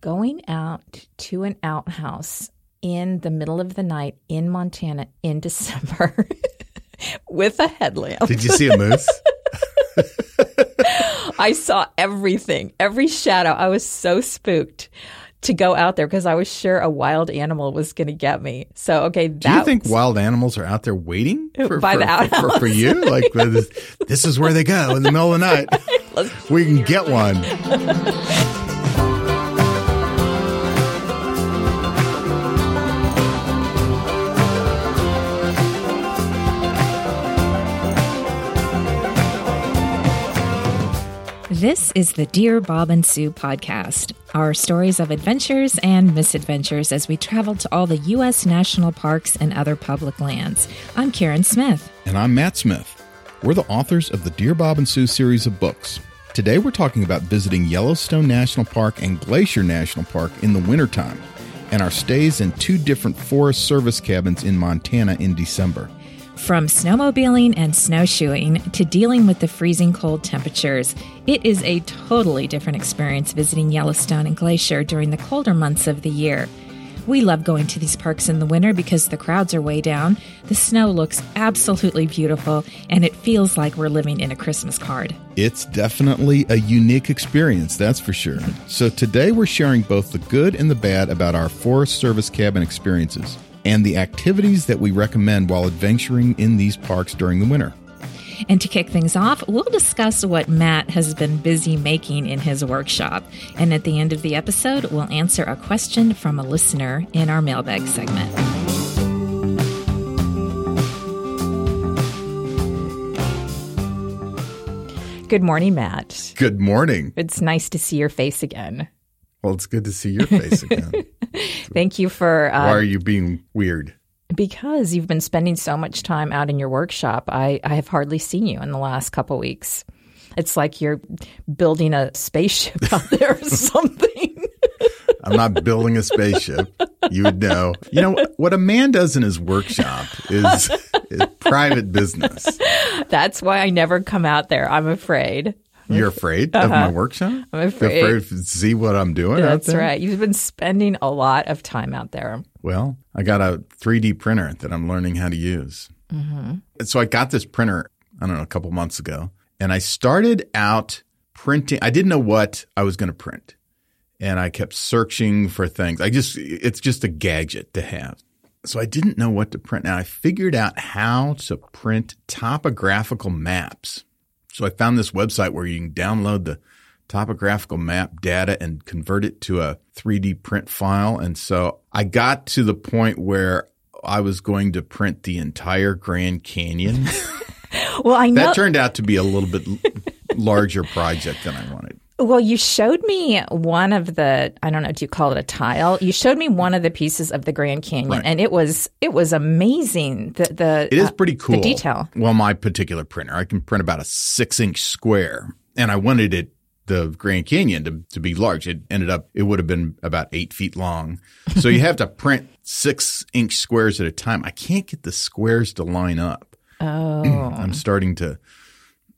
going out to an outhouse in the middle of the night in Montana in December with a headlamp. Did you see a moose? I saw everything, every shadow. I was so spooked to go out there because I was sure a wild animal was going to get me. So, okay, that Do you think was- wild animals are out there waiting for, By for, the for, for, for you? Like this is where they go in the middle of the night. we can get one. This is the Dear Bob and Sue podcast, our stories of adventures and misadventures as we travel to all the U.S. national parks and other public lands. I'm Karen Smith. And I'm Matt Smith. We're the authors of the Dear Bob and Sue series of books. Today we're talking about visiting Yellowstone National Park and Glacier National Park in the wintertime and our stays in two different Forest Service cabins in Montana in December. From snowmobiling and snowshoeing to dealing with the freezing cold temperatures, it is a totally different experience visiting Yellowstone and Glacier during the colder months of the year. We love going to these parks in the winter because the crowds are way down, the snow looks absolutely beautiful, and it feels like we're living in a Christmas card. It's definitely a unique experience, that's for sure. So today we're sharing both the good and the bad about our Forest Service cabin experiences and the activities that we recommend while adventuring in these parks during the winter. And to kick things off, we'll discuss what Matt has been busy making in his workshop. And at the end of the episode, we'll answer a question from a listener in our mailbag segment. Good morning, Matt. Good morning. It's nice to see your face again. Well, it's good to see your face again. Thank you for uh, Why are you being weird? because you've been spending so much time out in your workshop. I, I have hardly seen you in the last couple weeks. It's like you're building a spaceship out there or something. I'm not building a spaceship. You would know. You know what a man does in his workshop is, is private business. That's why I never come out there. I'm afraid. You're afraid of my workshop? Uh-huh. I'm afraid. You're afraid to see what I'm doing That's right. You've been spending a lot of time out there. Well, I got a 3D printer that I'm learning how to use. Mm-hmm. And so I got this printer, I don't know, a couple months ago, and I started out printing. I didn't know what I was going to print. And I kept searching for things. I just, it's just a gadget to have. So I didn't know what to print. Now I figured out how to print topographical maps. So I found this website where you can download the topographical map data and convert it to a 3D print file. And so I got to the point where I was going to print the entire Grand Canyon. Well, I know. that turned out to be a little bit larger project than I wanted. Well, you showed me one of the I don't know, do you call it a tile? You showed me one of the pieces of the Grand Canyon Right. and it was it was amazing. The the It is uh, pretty cool. The detail. Well, my particular printer, I can print about a six inch square, and I wanted it the Grand Canyon to, to be large. It ended up it would have been about eight feet long. So you have to print six inch squares at a time. I can't get the squares to line up. Oh. I'm starting to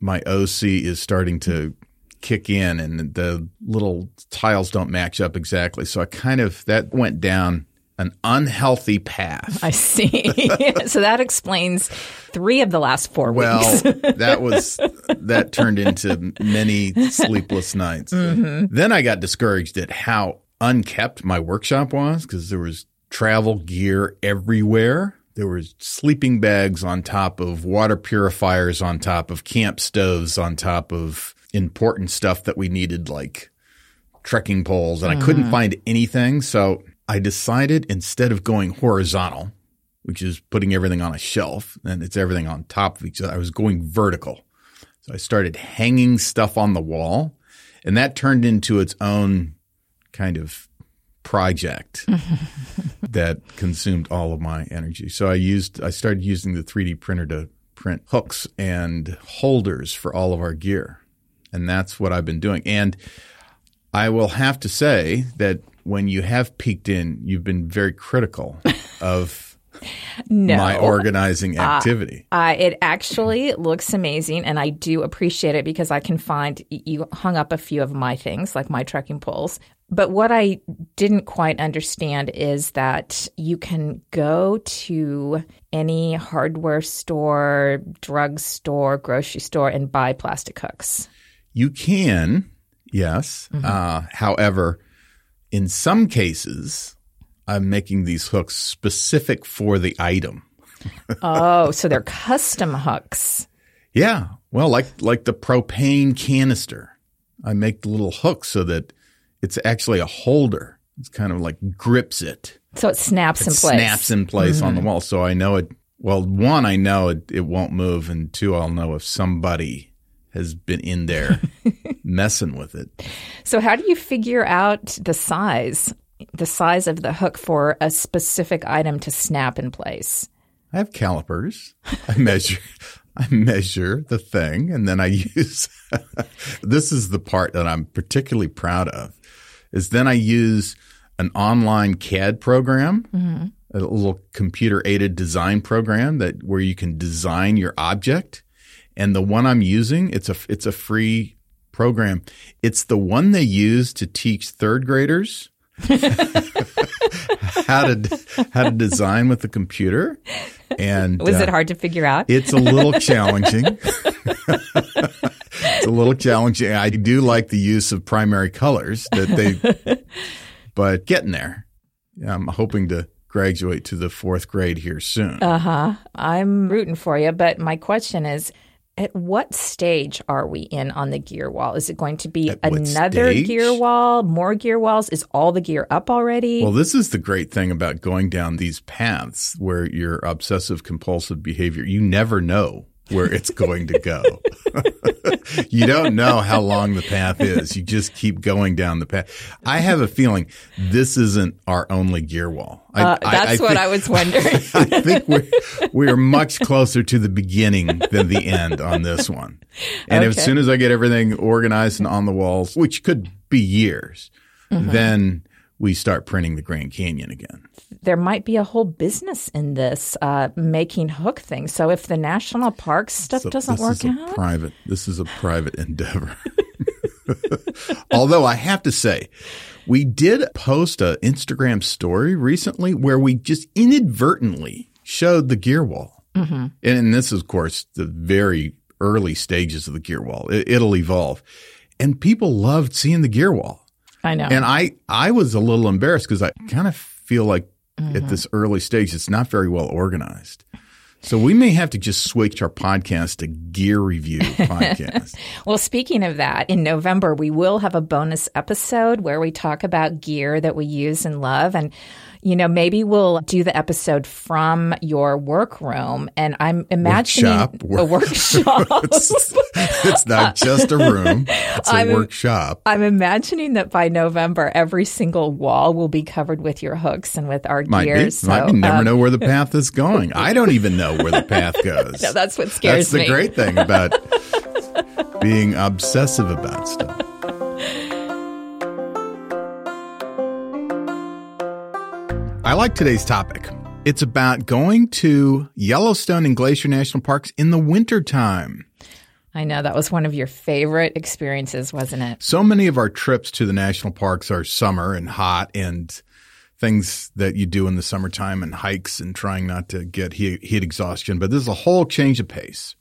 my OC is starting to kick in and the little tiles don't match up exactly. So I kind of that went down an unhealthy path. I see. so that explains three of the last four Well, weeks. that was that turned into many sleepless nights. Mm-hmm. Then I got discouraged at how unkept my workshop was because there was travel gear everywhere. There was sleeping bags on top of water purifiers on top of camp stoves on top of important stuff that we needed like trekking poles and I couldn't mm-hmm. find anything. So I decided instead of going horizontal, which is putting everything on a shelf and it's everything on top of each other, I was going vertical. So I started hanging stuff on the wall and that turned into its own kind of project that consumed all of my energy. So I used, I started using the 3D printer to print hooks and holders for all of our gear. And that's what I've been doing. And I will have to say that when you have peeked in, you've been very critical of no. my organizing activity. Uh, it actually looks amazing, and I do appreciate it because I can find you hung up a few of my things, like my trekking poles. But what I didn't quite understand is that you can go to any hardware store, drug store, grocery store and buy plastic hooks. You can, yes. Uh, however, in some cases, I'm making these hooks specific for the item. Oh, so they're custom hooks. Yeah. Well, like like the propane canister. I make the little hook so that it's actually a holder. It's kind of like grips it. So it snaps It in place. snaps in place on the wall. So I know it well, one, I know it, it won't move, and two, I'll know if somebody has been in there messing with it. So how do you figure out the size, the size of the hook for a specific item to snap in place? I have calipers. I measure I measure the thing and then I use this is the part that I'm particularly proud of is then I use an online CAD program, mm-hmm. a little computer aided design program that where you can design your object. And the one I'm using, it's a it's a free program. It's the one they use to teach third graders how to how to design with the computer. And Was uh, it hard to figure out? it's a little challenging. it's a little challenging. I do like the use of primary colors that they, but getting there. I'm hoping to graduate to the fourth grade here soon. Uh huh. I'm rooting for you, but my question is. At what stage are we in on the gear wall? Is it going to be At another gear wall, more gear walls? Is all the gear up already? Well, this is the great thing about going down these paths where your obsessive compulsive behavior, you never know where it's going to go. you don't know how long the path is. You just keep going down the path. I have a feeling this isn't our only gear wall. I, uh, that's what think- I was wondering. I think we're we're much closer to the beginning than the end on this one. And as soon as I get everything organized and on the walls, which could be years, Mm-hmm. then we start printing the Grand Canyon again. there might be a whole business in this uh, making hook things. So if the national parks stuff So doesn't work out, private. This is a private endeavor. Although I have to say, we did post a Instagram story recently where we just inadvertently showed the gear wall, mm-hmm. and this is, of course, the very early stages of the gear wall. It, it'll evolve, and people loved seeing the gear wall. I know. And I, I was a little embarrassed because I kind of feel like Mm-hmm. at this early stage, it's not very well organized. So we may have to just switch our podcast to gear review podcast. Well, speaking of that, in November, we will have a bonus episode where we talk about gear that we use and love. And, you know, maybe we'll do the episode from your workroom. And I'm imagining Workshop. a workshop. it's, it's not just a room; it's a I'm- workshop. I'm imagining that by November, every single wall will be covered with your hooks and with our Might gear. be. So, Might be. Never um, know where the path is going. I don't even know where the path goes. no, that's what scares That's the great thing about being obsessive about stuff. I like today's topic. It's about going to Yellowstone and Glacier National Parks in the wintertime. I know that was one of your favorite experiences, wasn't it? So many of our trips to the national parks are summer and hot and things that you do in the summertime and hikes and trying not to get heat, heat exhaustion. But this is a whole change of pace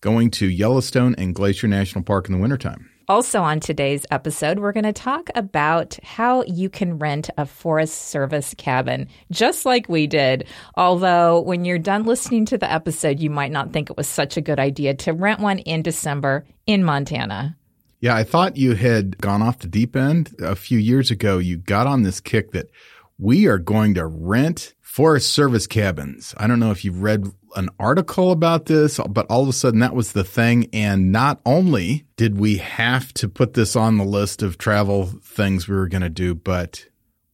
going to Yellowstone and Glacier National Park in the wintertime. Also, on today's episode, we're going to talk about how you can rent a Forest Service cabin, just like we did. Although, when you're done listening to the episode, you might not think it was such a good idea to rent one in December in Montana. Yeah, I thought you had gone off the deep end a few years ago. You got on this kick that we are going to rent Forest Service cabins. I don't know if you've read an article about this, but all of a sudden that was the thing. And not only did we have to put this on the list of travel things we were going to do, but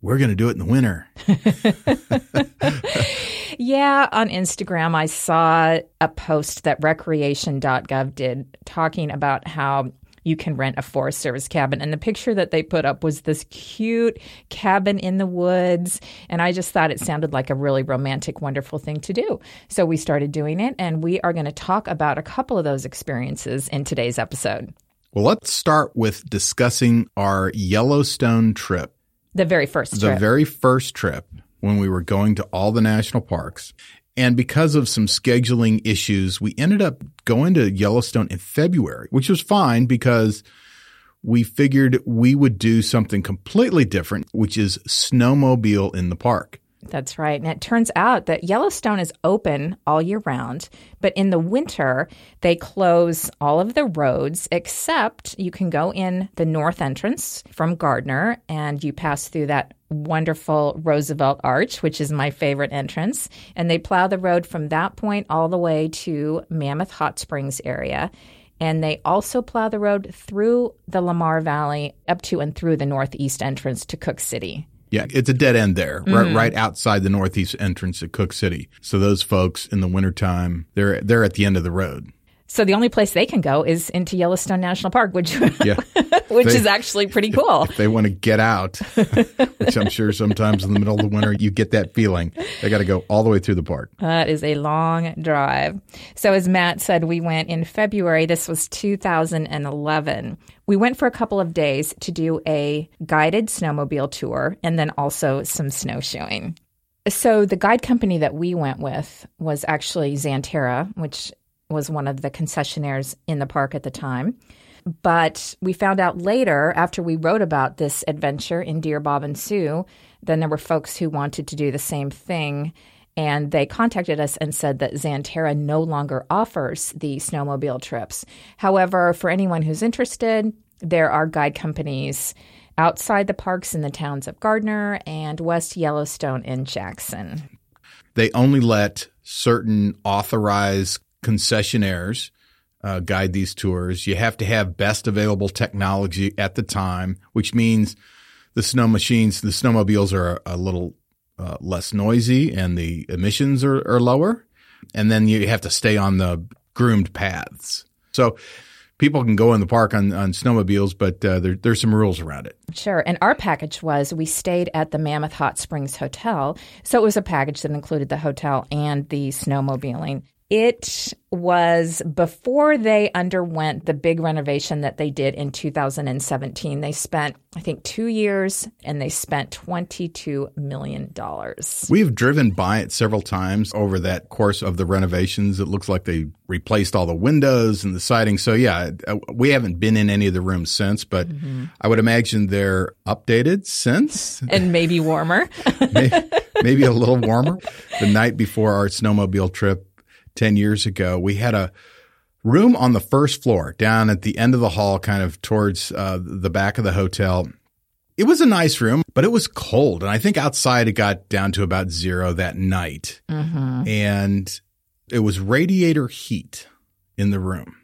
we're going to do it in the winter. Yeah, on Instagram, I saw a post that recreation.gov did talking about how you can rent a Forest Service cabin. And the picture that they put up was this cute cabin in the woods. And I just thought it sounded like a really romantic, wonderful thing to do. So we started doing it. And we are going to talk about a couple of those experiences in today's episode. Well, let's start with discussing our Yellowstone trip. The very first trip. the very first trip when we were going to all the national parks. And because of some scheduling issues, we ended up going to Yellowstone in February, which was fine because we figured we would do something completely different, which is snowmobile in the park. That's right. And it turns out that Yellowstone is open all year round, but in the winter, they close all of the roads except you can go in the north entrance from Gardiner and you pass through that wonderful Roosevelt Arch, which is my favorite entrance. And they plow the road from that point all the way to Mammoth Hot Springs area. And they also plow the road through the Lamar Valley up to and through the northeast entrance to Cooke City. Yeah, it's a dead end there, right, mm-hmm. right outside the northeast entrance at Cooke City. So those folks in the wintertime, they're they're at the end of the road. So the only place they can go is into Yellowstone National Park, which Yeah. which They- is actually pretty cool. If they want to get out, which I'm sure sometimes in the middle of the winter you get that feeling. They got to go all the way through the park. That is a long drive. So as Matt said, we went in February. This was 2011. We went for a couple of days to do a guided snowmobile tour and then also some snowshoeing. So the guide company that we went with was actually Xanterra, which was one of the concessionaires in the park at the time. But we found out later, after we wrote about this adventure in Dear Bob and Sue, then there were folks who wanted to do the same thing. And they contacted us and said that Xanterra no longer offers the snowmobile trips. However, for anyone who's interested, there are guide companies outside the parks in the towns of Gardiner and West Yellowstone in Jackson. They only let certain authorized concessionaires uh, guide these tours. You have to have best available technology at the time, which means the snow machines, the snowmobiles are a little uh, less noisy and the emissions are, are lower. And then you have to stay on the groomed paths. So people can go in the park on, on snowmobiles, but uh, there, there's some rules around it. Sure. And our package was we stayed at the Mammoth Hot Springs Hotel. So it was a package that included the hotel and the snowmobiling. It was before they underwent the big renovation that they did in 2017. They spent, I think, two years and they spent $22 million. We've driven by it several times over that course of the renovations. It looks like they replaced all the windows and the siding. So yeah, uh, we haven't been in any of the rooms since, but I would imagine they're updated since, And maybe warmer. May- maybe a little warmer. The night before our snowmobile trip 10 years ago, we had a room on the first floor down at the end of the hall, kind of towards uh, the back of the hotel. It was a nice room, but it was cold. And I think outside it got down to about zero that night. And it was radiator heat in the room.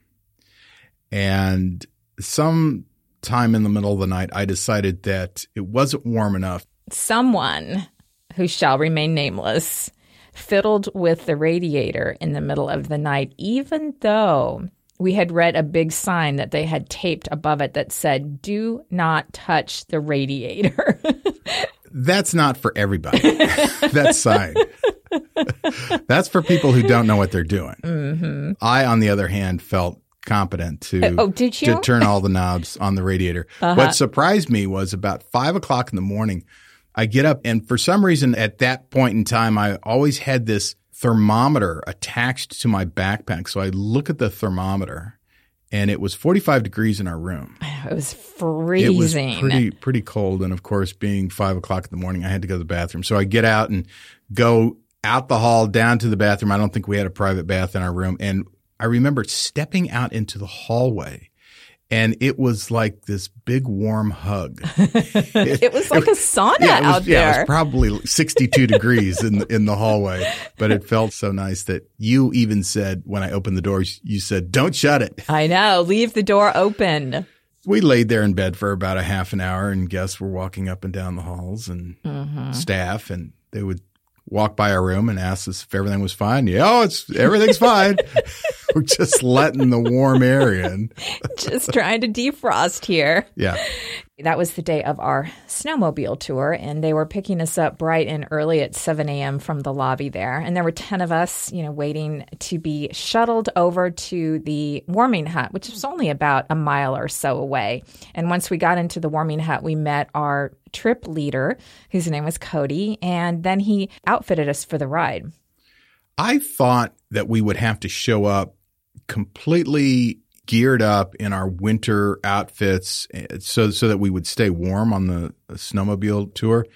And some time in the middle of the night, I decided that it wasn't warm enough. Someone who shall remain nameless fiddled with the radiator in the middle of the night, even though we had read a big sign that they had taped above it that said, Do not touch the radiator. That's not for everybody. that sign. That's for people who don't know what they're doing. Mm-hmm. I, on the other hand, felt competent to oh, oh did you? to turn all the knobs on the radiator. Uh-huh. What surprised me was about five o'clock in the morning. I get up, and for some reason, at that point in time, I always had this thermometer attached to my backpack. So I look at the thermometer, and it was 45 degrees in our room. it was freezing. It was pretty pretty cold, and of course, being five o'clock in the morning, I had to go to the bathroom. So I get out and go out the hall down to the bathroom. I don't think we had a private bath in our room, and I remember stepping out into the hallway, and it was like this big warm hug. it was like a sauna yeah, it was, out yeah, it was probably 62 degrees in in the hallway, but it felt so nice that you even said when I opened the doors, you said, "Don't shut it." I know. Leave the door open. we laid there in bed for about a half an hour and guests were walking up and down the halls and mm-hmm. staff and they would walk by our room and ask us if everything was fine. Yeah, oh, it's everything's fine. Just letting the warm air in. Just trying to defrost here. Yeah. That was the day of our snowmobile tour, and they were picking us up bright and early at 7 a.m. from the lobby there. And there were 10 of us, you know, waiting to be shuttled over to the warming hut, which was only about a mile or so away. And once we got into the warming hut, we met our trip leader, whose name was Cody, and then he outfitted us for the ride. I thought that we would have to show up completely geared up in our winter outfits eh, so so that we would stay warm on the snowmobile tour.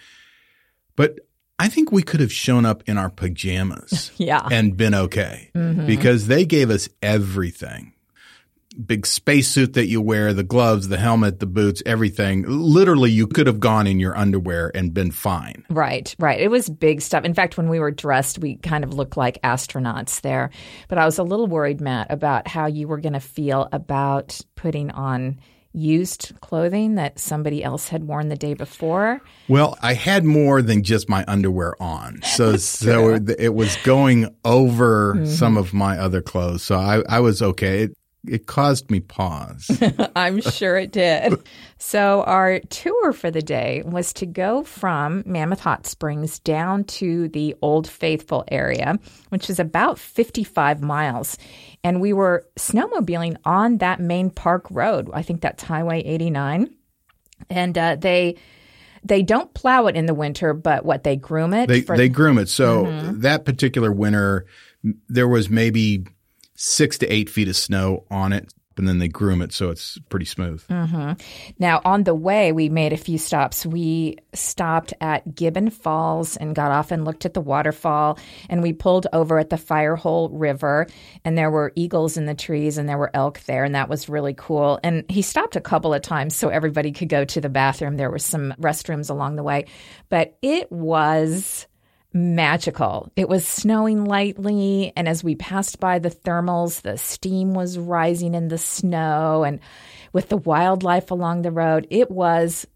But I think we could have shown up in our pajamas yeah. and been okay mm-hmm. because they gave us everything big spacesuit that you wear, the gloves, the helmet, the boots, everything. Literally, you could have gone in your underwear and been fine. Right, right. It was big stuff. In fact, when we were dressed, we kind of looked like astronauts there. But I was a little worried, Matt, about how you were going to feel about putting on used clothing that somebody else had worn the day before? Well, I had more than just my underwear on. So so it was going over mm-hmm. some of my other clothes. So I, I was okay. It, it caused me pause. I'm sure it did. So, our tour for the day was to go from Mammoth Hot Springs down to the Old Faithful area, which is about 55 miles. And we were snowmobiling on that main park road. I think that's Highway 89. And uh, they they don't plow it in the winter, but what they groom it. They, for- they groom it. So mm-hmm. that particular winter, there was maybe six to eight feet of snow on it. And then they groom it so it's pretty smooth. Mm-hmm. Now, on the way, we made a few stops. We stopped at Gibbon Falls and got off and looked at the waterfall. And we pulled over at the Firehole River, and there were eagles in the trees and there were elk there. And that was really cool. And he stopped a couple of times so everybody could go to the bathroom. There were some restrooms along the way. But it was magical. It was snowing lightly, and as we passed by the thermals, the steam was rising in the snow, and with the wildlife along the road, it was.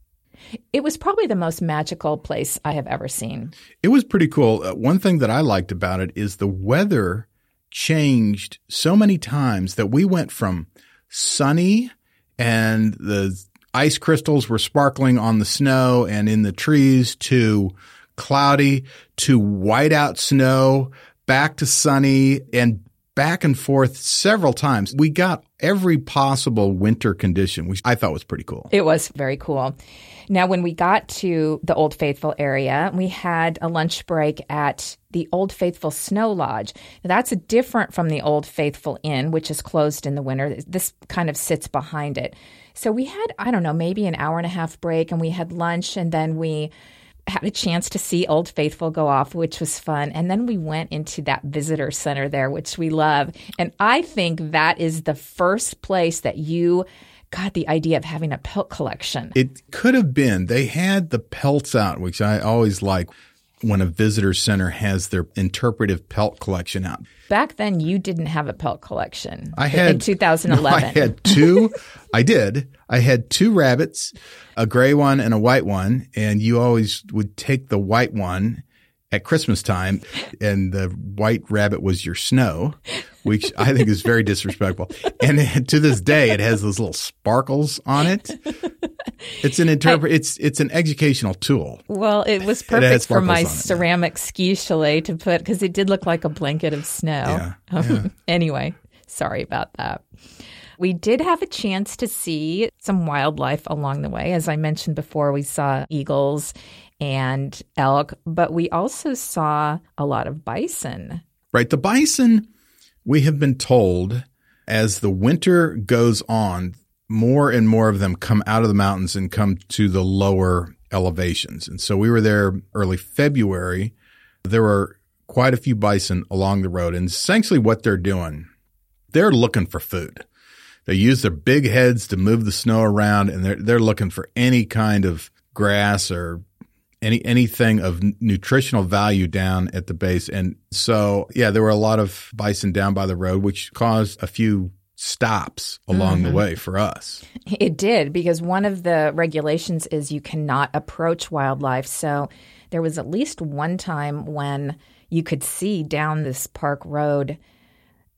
It was probably the most magical place I have ever seen. It was pretty cool. Uh, one thing that I liked about it is the weather changed so many times that we went from sunny and the ice crystals were sparkling on the snow and in the trees to cloudy to whiteout snow, back to sunny, and back and forth several times. We got every possible winter condition, which I thought was pretty cool. It was very cool. Now, when we got to the Old Faithful area, we had a lunch break at the Old Faithful Snow Lodge. That's different from the Old Faithful Inn, which is closed in the winter. This kind of sits behind it. So we had, I don't know, maybe an hour and a half break, and we had lunch, and then we had a chance to see Old Faithful go off, which was fun. And then we went into that visitor center there, which we love. And I think that is the first place that you got the idea of having a pelt collection. It could have been. They had the pelts out, which I always like when a visitor center has their interpretive pelt collection out. Back then, you didn't have a pelt collection. I had in 2011. No, I had two. I did. I had two rabbits, a gray one and a white one, and you always would take the white one at Christmas time, and the white rabbit was your snow, which I think is very disrespectful. And to this day, it has those little sparkles on it. It's an interpret. It's it's an educational tool. Well, it was perfect it for my ceramic ski chalet to put because it did look like a blanket of snow. Yeah, um, yeah. anyway, sorry about that. We did have a chance to see some wildlife along the way. As I mentioned before, we saw eagles and elk, but we also saw a lot of bison. Right. The bison, we have been told as the winter goes on, more and more of them come out of the mountains and come to the lower elevations. And so we were there early February. There were quite a few bison along the road. And essentially what they're doing, they're looking for food. They use their big heads to move the snow around and they're, they're looking for any kind of grass or any anything of nutritional value down at the base. And so, yeah, there were a lot of bison down by the road, which caused a few stops along mm-hmm. the way for us. It did because one of the regulations is you cannot approach wildlife. So there was at least one time when you could see down this park road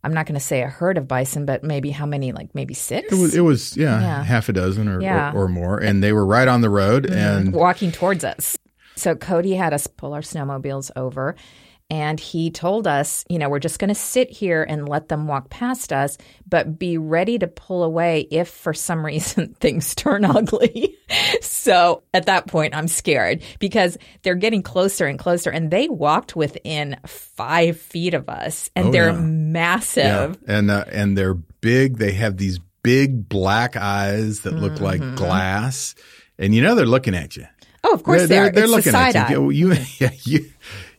I'm not going to say a herd of bison, but maybe how many? Like maybe six. It was, it was yeah, Yeah. half a dozen or, Yeah. Mm-hmm. or, or more. And they were right on the road. And walking towards us. So Cody had us pull our snowmobiles over and he told us, you know, we're just going to sit here and let them walk past us, but be ready to pull away if for some reason things turn ugly. so at that point, I'm scared because they're getting closer and closer and they walked within five feet of us and Oh, they're yeah. massive. yeah, and uh, and they're big. They have these big black eyes that look Mm-hmm. like glass. And you know they're looking at you. Oh, of course they are. They're, it's looking the at eye. you. You, you.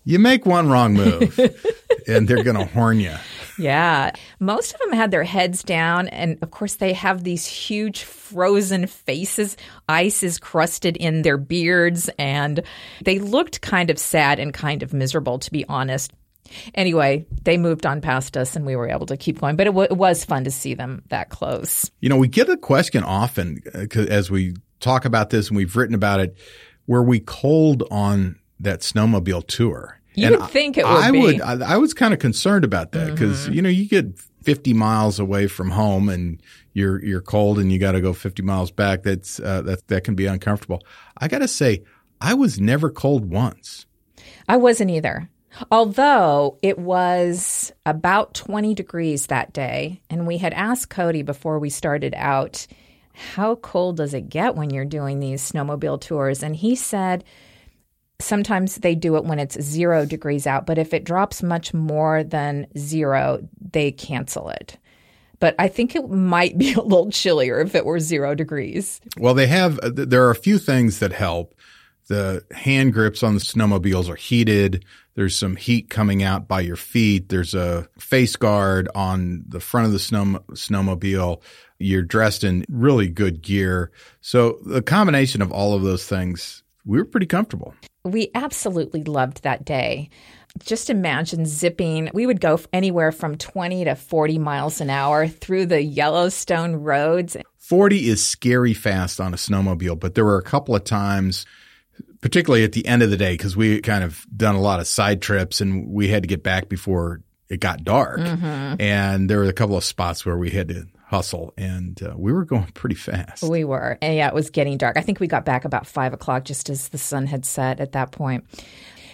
You make one wrong move, and they're going to horn you. Yeah. Most of them had their heads down. And of course, they have these huge frozen faces. Ice is crusted in their beards. And they looked kind of sad and kind of miserable, to be honest. Anyway, they moved on past us and we were able to keep going. But it, w- it was fun to see them that close. You know, we get a question often uh, as we talk about this, and we've written about it. Were we cold on that snowmobile tour? You And would think it would I be. would. I, I was kind of concerned about that because Mm-hmm. you know you get 50 miles away from home and you're you're cold and you got to go 50 miles back. That's uh, that that can be uncomfortable. I got to say, I was never cold once. I wasn't either. Although it was about 20 degrees that day. And we had asked Cody before we started out, how cold does it get when you're doing these snowmobile tours? And he said, sometimes they do it when it's zero degrees out, but if it drops much more than zero, they cancel it. But I think it might be a little chillier if it were zero degrees. Well, they have. uh, There are a few things that help. The hand grips on the snowmobiles are heated. There's some heat coming out by your feet. There's a face guard on the front of the snow, snowmobile. You're dressed in really good gear. So the combination of all of those things, we were pretty comfortable. We absolutely loved that day. Just imagine zipping. We would go anywhere from 20 to 40 miles an hour through the Yellowstone roads. 40 is scary fast on a snowmobile, but there were a couple of times, particularly at the end of the day, because we kind of done a lot of side trips and we had to get back before it got dark. Mm-hmm. And there were a couple of spots where we had to hustle and uh, we were going pretty fast. We were. And yeah, it was getting dark. I think we got back about five o'clock just as the sun had set at that point.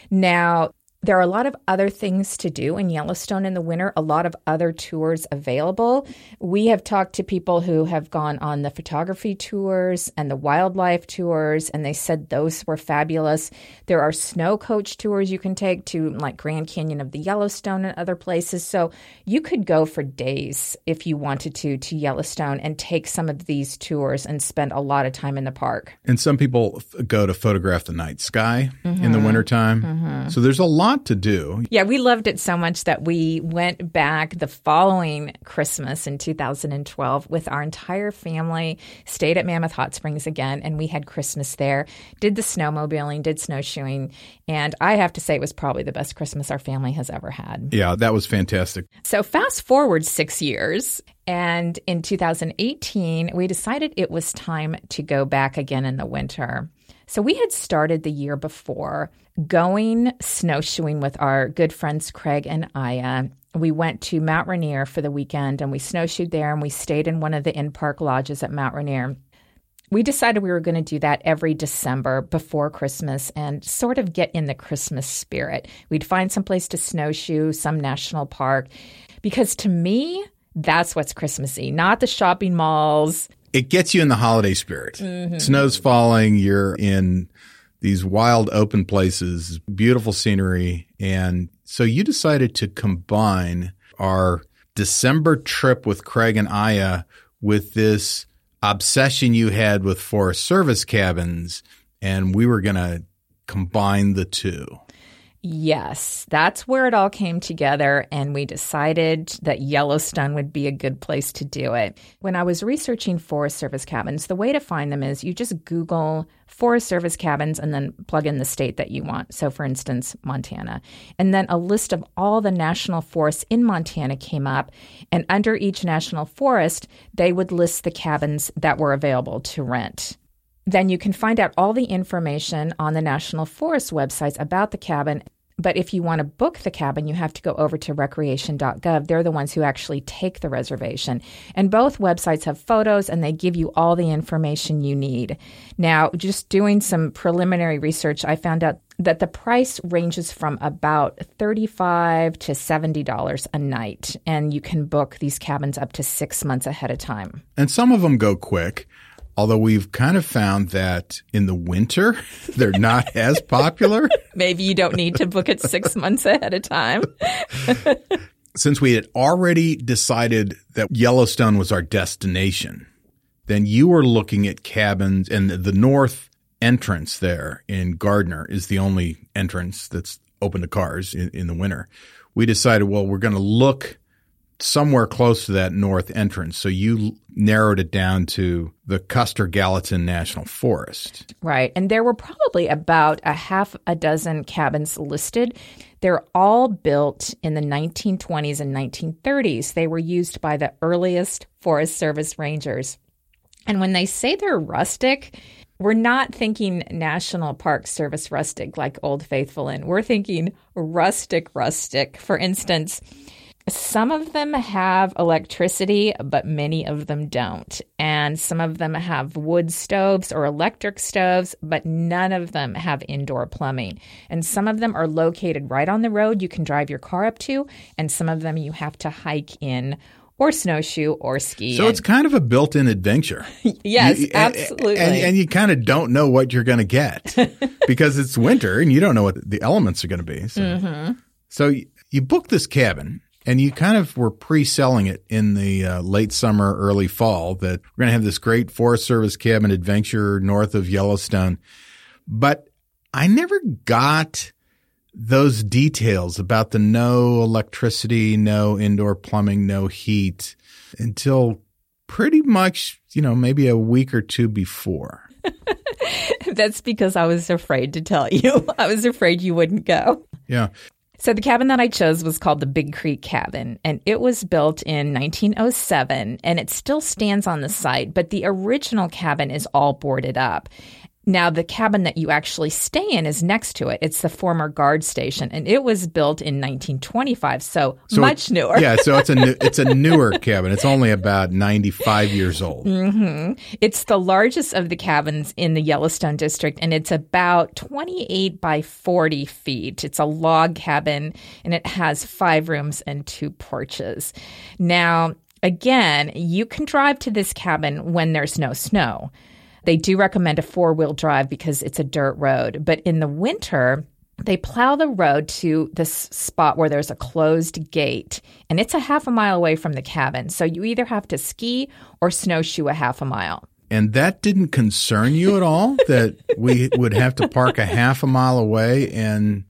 Now, there are a lot of other things to do in Yellowstone in the winter, a lot of other tours available. We have talked to people who have gone on the photography tours and the wildlife tours, and they said those were fabulous. There are snow coach tours you can take to like Grand Canyon of the Yellowstone and other places. So you could go for days if you wanted to to Yellowstone and take some of these tours and spend a lot of time in the park. And some people f- go to photograph the night sky in the mm-hmm. wintertime. Mm-hmm. So there's a lot to do. Yeah, we loved it so much that we went back the following Christmas in 2012 with our entire family, stayed at Mammoth Hot Springs again, and we had Christmas there, did the snowmobiling, did snowshoeing, and I have to say it was probably the best Christmas our family has ever had. Yeah, that was fantastic. So fast forward six years, and in 2018, we decided it was time to go back again in the winter. So we had started the year before going snowshoeing with our good friends Craig and Aya. We went to Mount Rainier for the weekend and we snowshoed there and we stayed in one of the in park lodges at Mount Rainier. We decided we were going to do that every December before Christmas and sort of get in the Christmas spirit. We'd find some place to snowshoe, some national park, because to me, that's what's Christmassy, not the shopping malls. It gets you in the holiday spirit. Mm-hmm. Snow's falling. You're in these wild open places, beautiful scenery. And so you decided to combine our December trip with Craig and Aya with this obsession you had with Forest Service cabins. And we were going to combine the two. Yes, that's where it all came together, and we decided that Yellowstone would be a good place to do it. When I was researching Forest Service cabins, the way to find them is you just Google Forest Service cabins and then plug in the state that you want. So, for instance, Montana. And then a list of all the national forests in Montana came up, and under each national forest, they would list the cabins that were available to rent then you can find out all the information on the National Forest websites about the cabin. But if you want to book the cabin, you have to go over to recreation.gov. They're the ones who actually take the reservation. And both websites have photos and they give you all the information you need. Now, just doing some preliminary research, I found out that the price ranges from about 35 to $70 a night. And you can book these cabins up to six months ahead of time. And some of them go quick. Although we've kind of found that in the winter, they're not as popular. Maybe you don't need to book it six months ahead of time. Since we had already decided that Yellowstone was our destination, then you were looking at cabins and the north entrance there in Gardiner is the only entrance that's open to cars in, in the winter. We decided, well, we're going to look somewhere close to that north entrance. So you narrowed it down to the Custer Gallatin National Forest. Right. And there were probably about a half a dozen cabins listed. They're all built in the 1920s and 1930s. They were used by the earliest Forest Service rangers. And when they say they're rustic, we're not thinking National Park Service rustic like Old Faithful Inn. We're thinking rustic, rustic. For instance, some of them have electricity, but many of them don't. And some of them have wood stoves or electric stoves, but none of them have indoor plumbing. And some of them are located right on the road you can drive your car up to, and some of them you have to hike in or snowshoe or ski. So it's kind of a built-in adventure. yes, you, absolutely. And, and, you kind of don't know what you're going to get because it's winter and you don't know what the elements are going to be. So, mm-hmm. so you book this cabin and you kind of were pre-selling it in the uh, late summer, early fall that we're going to have this great Forest Service cabin adventure north of Yellowstone. But I never got those details about the no electricity, no indoor plumbing, no heat until pretty much, you know, maybe a week or two before. That's because I was afraid to tell you. I was afraid you wouldn't go. Yeah. So the cabin that I chose was called the Big Creek Cabin, and it was built in 1907, and it still stands on the site, but the original cabin is all boarded up. Now, the cabin that you actually stay in is next to it. It's the former guard station, and it was built in 1925, so, so much newer. yeah, so it's a new, it's a newer cabin. It's only about 95 years old. Mm-hmm. It's the largest of the cabins in the Yellowstone district, and it's about 28 by 40 feet. It's a log cabin, and it has five rooms and two porches. Now, again, you can drive to this cabin when there's no snow. They do recommend a four wheel drive because it's a dirt road. But in the winter, they plow the road to this spot where there's a closed gate, and it's a half a mile away from the cabin. So you either have to ski or snowshoe a half a mile. And that didn't concern you at all that we would have to park a half a mile away and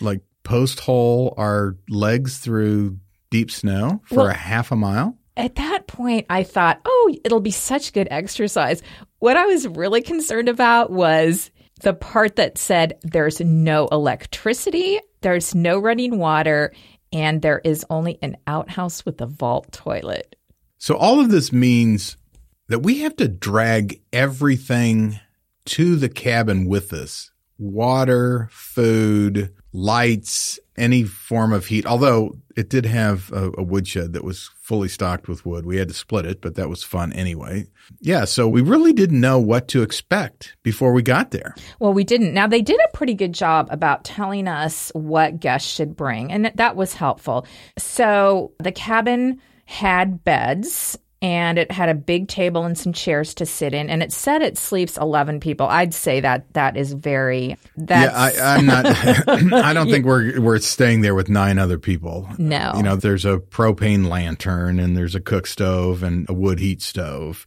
like post hole our legs through deep snow for well, a half a mile? At that point, I thought, oh, it'll be such good exercise. What I was really concerned about was the part that said there's no electricity, there's no running water, and there is only an outhouse with a vault toilet. So, all of this means that we have to drag everything to the cabin with us water, food, lights, any form of heat. Although it did have a, a, woodshed that was fully stocked with wood. We had to split it, but that was fun anyway. Yeah, so we really didn't know what to expect before we got there. Well, we didn't. Now, they did a pretty good job about telling us what guests should bring, and that was helpful. So the cabin had beds and it had a big table and some chairs to sit in and it said it sleeps 11 people i'd say that that is very that's, yeah I, am not i don't think we're we're staying there with nine other people no you know there's a propane lantern and there's a cook stove and a wood heat stove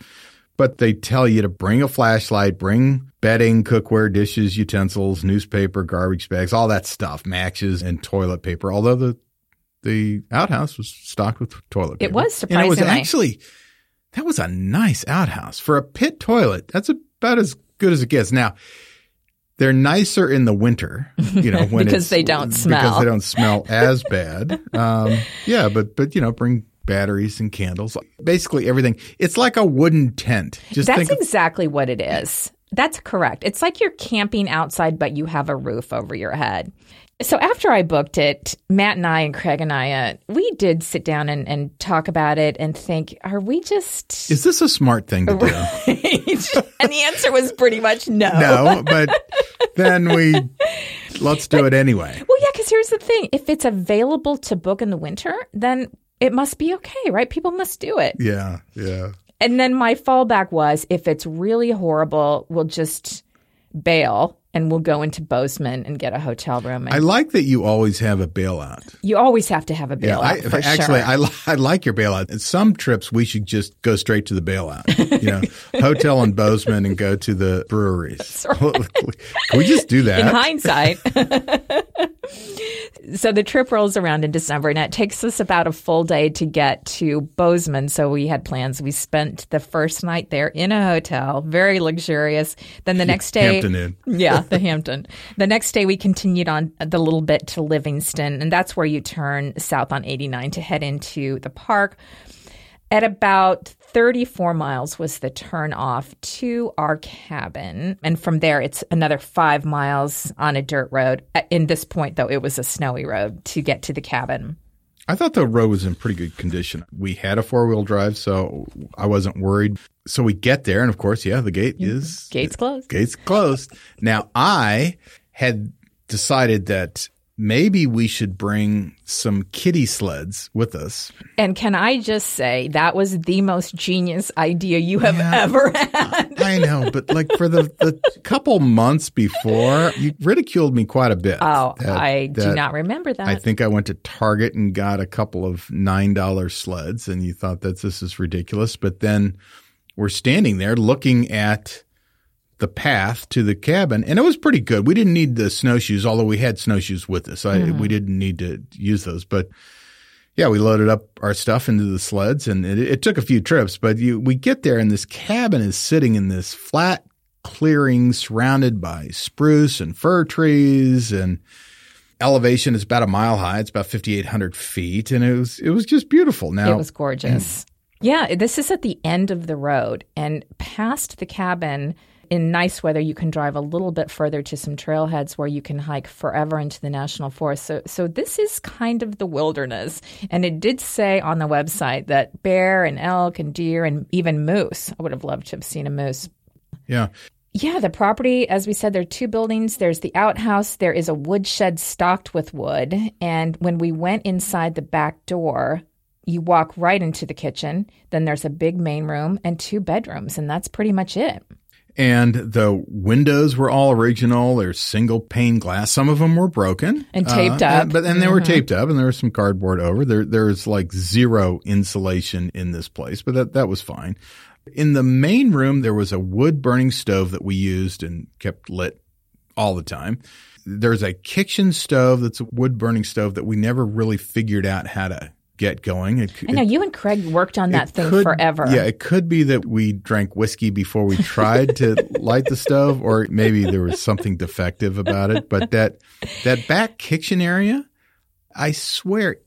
but they tell you to bring a flashlight bring bedding cookware dishes utensils newspaper garbage bags all that stuff matches and toilet paper although the the outhouse was stocked with toilet paper. It was surprisingly. And it was actually that was a nice outhouse for a pit toilet. That's about as good as it gets. Now, they're nicer in the winter, you know, when because they don't smell because they don't smell as bad. Um, yeah, but but you know, bring batteries and candles, basically everything. It's like a wooden tent. Just that's exactly what it is. That's correct. It's like you're camping outside, but you have a roof over your head. So after I booked it, Matt and I and Craig and I, uh, we did sit down and, and talk about it and think, are we just Is this a smart thing to do? and the answer was pretty much no. no, but then we let's do it anyway. Well, yeah, because here's the thing: if it's available to book in the winter, then it must be okay, right? People must do it. Yeah, yeah. And then my fallback was, if it's really horrible, we'll just bail and we'll go into Bozeman and get a hotel room. I like that you always have a bailout. you always have to have a bailout I, for actually, sure. I, li- I like your bailout. At some trips, we should just go straight to the bailout. You know, hotel in Bozeman and go to the breweries. Can we just do that? in hindsight. so the trip rolls around in December, and it takes us about a full day to get to Bozeman. So we had plans. We spent the first night there in a hotel, very luxurious. Then the next day, Hampton Inn. yeah, the Hampton. The next day, we continued on the little bit to Livingston, and that's where you turn south on 89 to head into the park. At about 34 miles was the turn off to our cabin. And from there, it's another five miles on a dirt road. In this point, though, it was a snowy road to get to the cabin. I thought the road was in pretty good condition. We had a four wheel drive, so I wasn't worried. So we get there, and of course, yeah, the gate mm-hmm. is Gates closed. gates closed. Now I had decided that maybe we should bring some kitty sleds with us. And can I just say, that was the most genius idea you have Yeah. ever had. I know, but like for the, the couple months before, you ridiculed me quite a bit. Oh, That- I do not remember that. I think I went to Target and got a couple of nine dollar sleds, and you thought that this is ridiculous. But then we're standing there looking at the path to the cabin, and it was pretty good. We didn't need the snowshoes, although we had snowshoes with us. I, mm-hmm. We didn't need to use those, but yeah, we loaded up our stuff into the sleds, and it, it took a few trips. But you, we get there, and this cabin is sitting in this flat clearing surrounded by spruce and fir trees and elevation is about a mile high. It's about 5,800 feet. And it was, it was just beautiful. Now, It was gorgeous. Mm. Yeah, this is at the end of the road and past the cabin. In nice weather, you can drive a little bit further to some trailheads where you can hike forever into the national forest. So, so this is kind of the wilderness. And it did say on the website that bear and elk and deer and even moose. I would have loved to have seen a moose. yeah. Yeah, the property, as we said, there are two buildings. There's the outhouse. There is a woodshed stocked with wood. And when we went inside the back door, you walk right into the kitchen. Then there's a big main room and two bedrooms, and that's pretty much it. And the windows were all original. There's single pane glass. Some of them were broken And taped Uh, up. and- but and they were taped up, and there was some cardboard over. There, there's like zero insulation in this place, but that that was fine. In the main room, there was a wood burning stove that we used and kept lit all the time. There's a kitchen stove that's a wood burning stove that we never really figured out how to get going. It, I know you and Craig worked on that thing could- forever. Yeah, it could be that we drank whiskey before we tried to light the stove, or maybe there was something defective about it. But that that back kitchen area, I swear,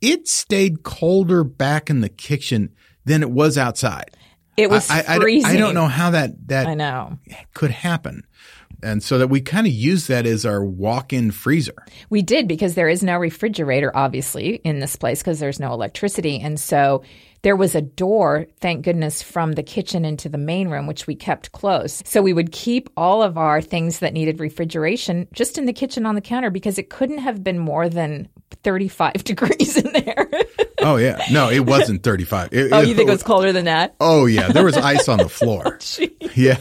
it stayed colder back in the kitchen than it was outside. it was I, I- I- freezing. I don't know how that that I know. could happen. And so that we kind of use that as our walk-in freezer. We did because there is no refrigerator, obviously, in this place because there's no electricity. And so there was a door, thank goodness, from the kitchen into the main room, which we kept closed. So we would keep all of our things that needed refrigeration just in the kitchen on the counter because it couldn't have been more than 35 degrees in there. Oh yeah, no, it wasn't 35. It- oh, you think it was colder than that? Oh yeah, there was ice on the floor. yeah,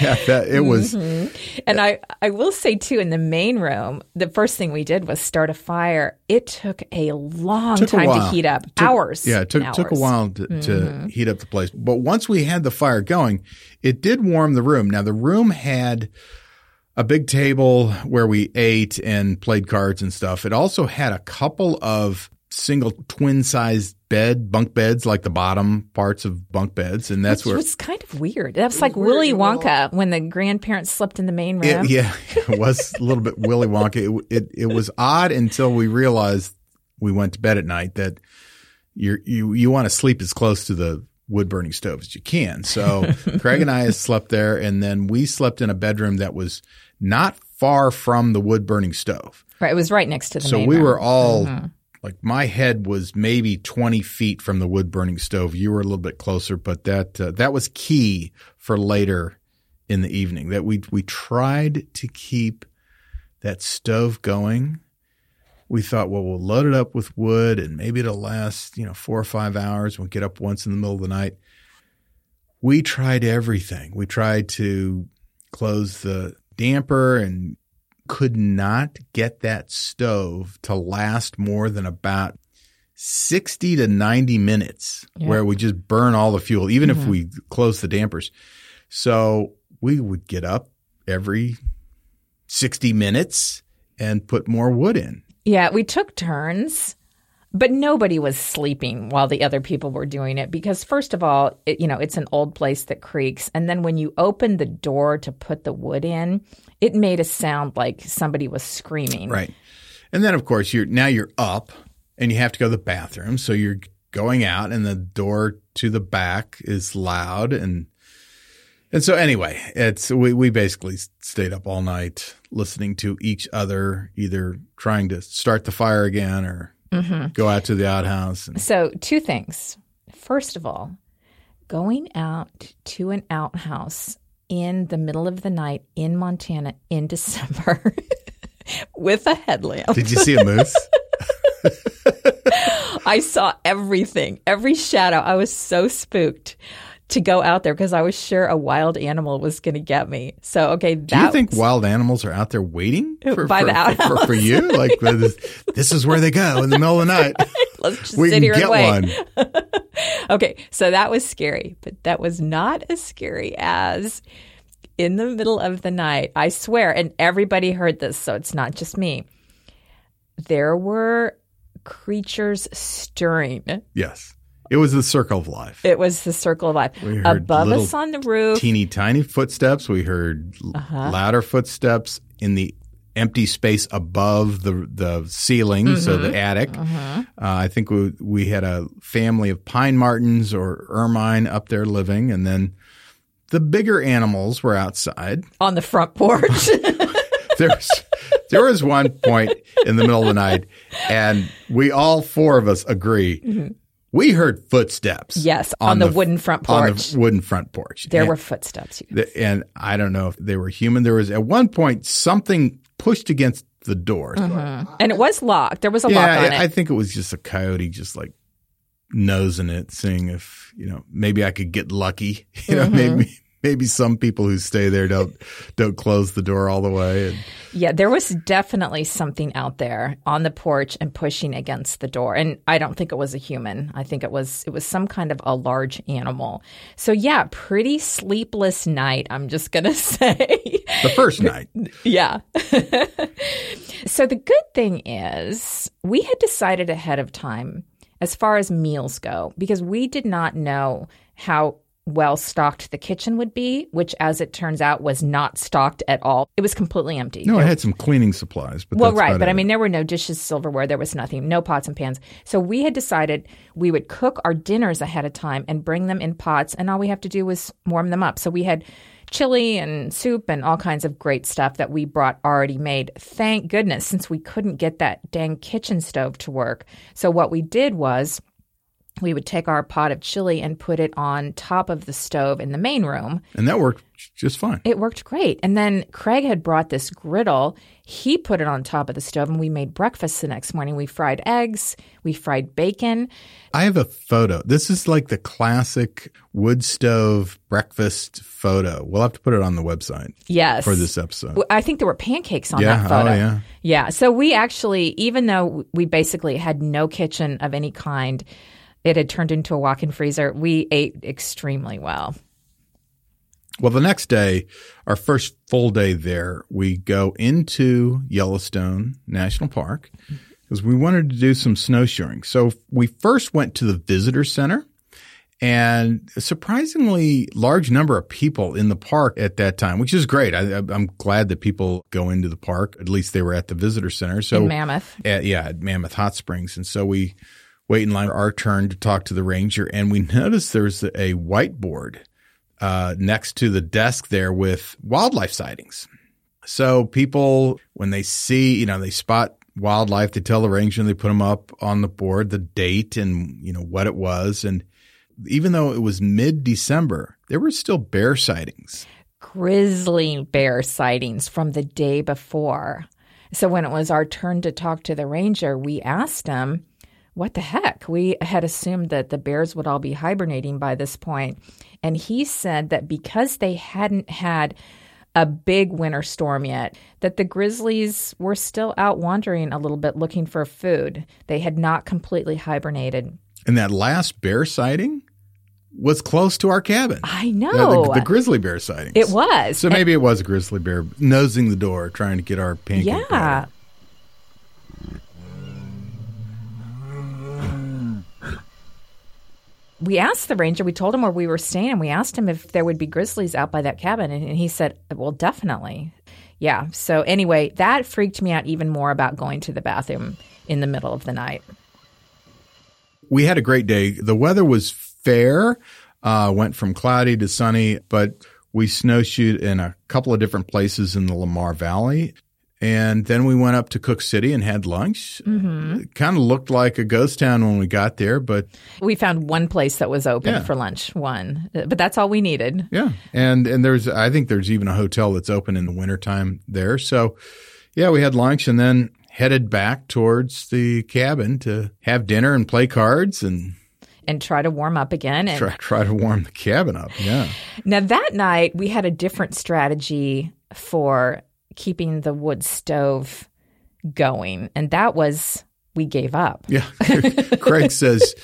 yeah, that, it was. And I, I will say too, in the main room, the first thing we did was start a fire. It took a long Took a time to heat up, Took- hours. Yeah, it took and took a while to, to Mm-hmm. heat up the place. But once we had the fire going, it did warm the room. Now the room had a big table where we ate and played cards and stuff. It also had a couple of single twin sized bed bunk beds, like the bottom parts of bunk beds, and that's Which where was kind of weird. That was like Willy Wonka when the grandparents slept in the main room. It, yeah, it was a little bit Willy Wonka. It, it it was odd until we realized we went to bed at night that you you you want to sleep as close to the wood burning stove as you can. So Craig and I slept there and then we slept in a bedroom that was not far from the wood burning stove. Right. It was right next to the So we room. were all like my head was maybe 20 feet from the wood burning stove. You were a little bit closer, but that uh, that was key for later in the evening that we we tried to keep that stove going. We thought, well, we'll load it up with wood and maybe it'll last, you know, four or five hours. We'll get up once in the middle of the night. We tried everything. We tried to close the damper and could not get that stove to last more than about 60 to 90 minutes Yeah. where we just burn all the fuel, even if mm-hmm. we close the dampers. So we would get up every 60 minutes and put more wood in. Yeah, we took turns, but nobody was sleeping while the other people were doing it because, first of all, it, you know, it's an old place that creaks. And then when you opened the door to put the wood in, it made a sound like somebody was screaming. Right. And then of course you're now you're up and you have to go to the bathroom. So you're going out and the door to the back is loud and and so anyway, it's we, we basically stayed up all night listening to each other, either trying to start the fire again or Mm-hmm. go out to the outhouse. And, So, two things. First of all, going out to an outhouse in the middle of the night in Montana in December with a headlamp. did you see a moose? I saw everything, every shadow. I was so spooked to go out there because I was sure a wild animal was going to get me. So, okay, that Do you think wild animals are out there waiting for, By for, the for, for, for you? Like this, this is where they go in the middle of the night. let's just We sit can here get and wait. one. Okay, so that was scary, but that was not as scary as in the middle of the night. I swear, and everybody heard this, so it's not just me. There were creatures stirring. Yes. It was the circle of life. It was the circle of life. We heard Above us on the roof. teeny tiny footsteps. We heard Uh-huh. louder footsteps in the empty space above the the ceiling, so Mm-hmm. the attic. Uh, I think we we had a family of pine martens or ermine up there living, and then the bigger animals were outside. on the front porch. There's there was one point in the middle of the night, and we all four of us agree. We heard footsteps. Mm-hmm. Yes, on the f- wooden front porch. On the wooden front porch. there And- were footsteps. the- and I don't know if they were human. There was at one point something pushed against the door. And it was locked. There was a Yeah, lock on I, I think it was just a coyote just like nosing it, seeing if you know maybe I could get lucky. You know, Mm-hmm. maybe maybe some people who stay there don't don't close the door all the way. And Yeah, there was definitely something out there on the porch and pushing against the door. And I don't think it was a human. I think it was it was some kind of a large animal. So yeah, pretty sleepless night, I'm just going to say. the first night, yeah. so the good thing is we had decided ahead of time as far as meals go because we did not know how well stocked the kitchen would be, which as it turns out was not stocked at all. It was completely empty. no, I had some cleaning supplies, but Well, right, but I mean, there were no dishes, silverware, there was nothing, no pots and pans. So we had decided we would cook our dinners ahead of time and bring them in pots, and all we have to do was warm them up. So we had chili and soup and all kinds of great stuff that we brought already made. Thank goodness, since we couldn't get that dang kitchen stove to work. So what we did was we would take our pot of chili and put it on top of the stove in the main room. and that worked just fine. It worked great. And then Craig had brought this griddle. He put it on top of the stove and we made breakfast the next morning. We fried eggs, we fried bacon. I have a photo. This is like the classic wood stove breakfast photo. We'll have to put it on the website Yes. for this episode. I think there were pancakes on Yeah, that oh, photo. oh, yeah. Yeah. So we actually, even though we basically had no kitchen of any kind, it had turned into a walk in freezer. We ate extremely well. Well, the next day, our first full day there, we go into Yellowstone National Park because we wanted to do some snowshoeing. So we first went to the visitor center and a surprisingly large number of people in the park at that time, which is great. I, I'm glad that people go into the park. At least they were at the visitor center. So In Mammoth. at, yeah, at Mammoth Hot Springs. And so we wait in line for our turn to talk to the ranger, and we noticed there's a whiteboard uh, next to the desk there with wildlife sightings. So people, when they see, you know, they spot wildlife, they tell the ranger and they put them up on the board, the date and, you know, what it was. And even though it was mid December, there were still bear sightings. Grizzly bear sightings from the day before. So when it was our turn to talk to the ranger, we asked him, what the heck? We had assumed that the bears would all be hibernating by this point. And he said that because they hadn't had a big winter storm yet, that the grizzlies were still out wandering a little bit looking for food. They had not completely hibernated. And that last bear sighting was close to our cabin. I know. the, the, grizzly bear sightings. It was. So maybe and, it was a grizzly bear nosing the door trying to get our pancake. Yeah. We asked the ranger, we told him where we were staying, and we asked him if there would be grizzlies out by that cabin. And he said, well, definitely. Yeah. So, anyway, that freaked me out even more about going to the bathroom in the middle of the night. We had a great day. The weather was fair, uh, went from cloudy to sunny, but we snowshoed in a couple of different places in the Lamar Valley. And then we went up to Cooke City and had lunch. Mm-hmm. Kind of looked like a ghost town when we got there, but we found one place that was open yeah. for lunch. One, but that's all we needed. Yeah, and and there's I think there's even a hotel that's open in the wintertime there. So yeah, we had lunch and then headed back towards the cabin to have dinner and play cards and and try to warm up again and try, try to warm the cabin up. Yeah. Now that night we had a different strategy for keeping the wood stove going. And that was, we gave up. Yeah. Craig says,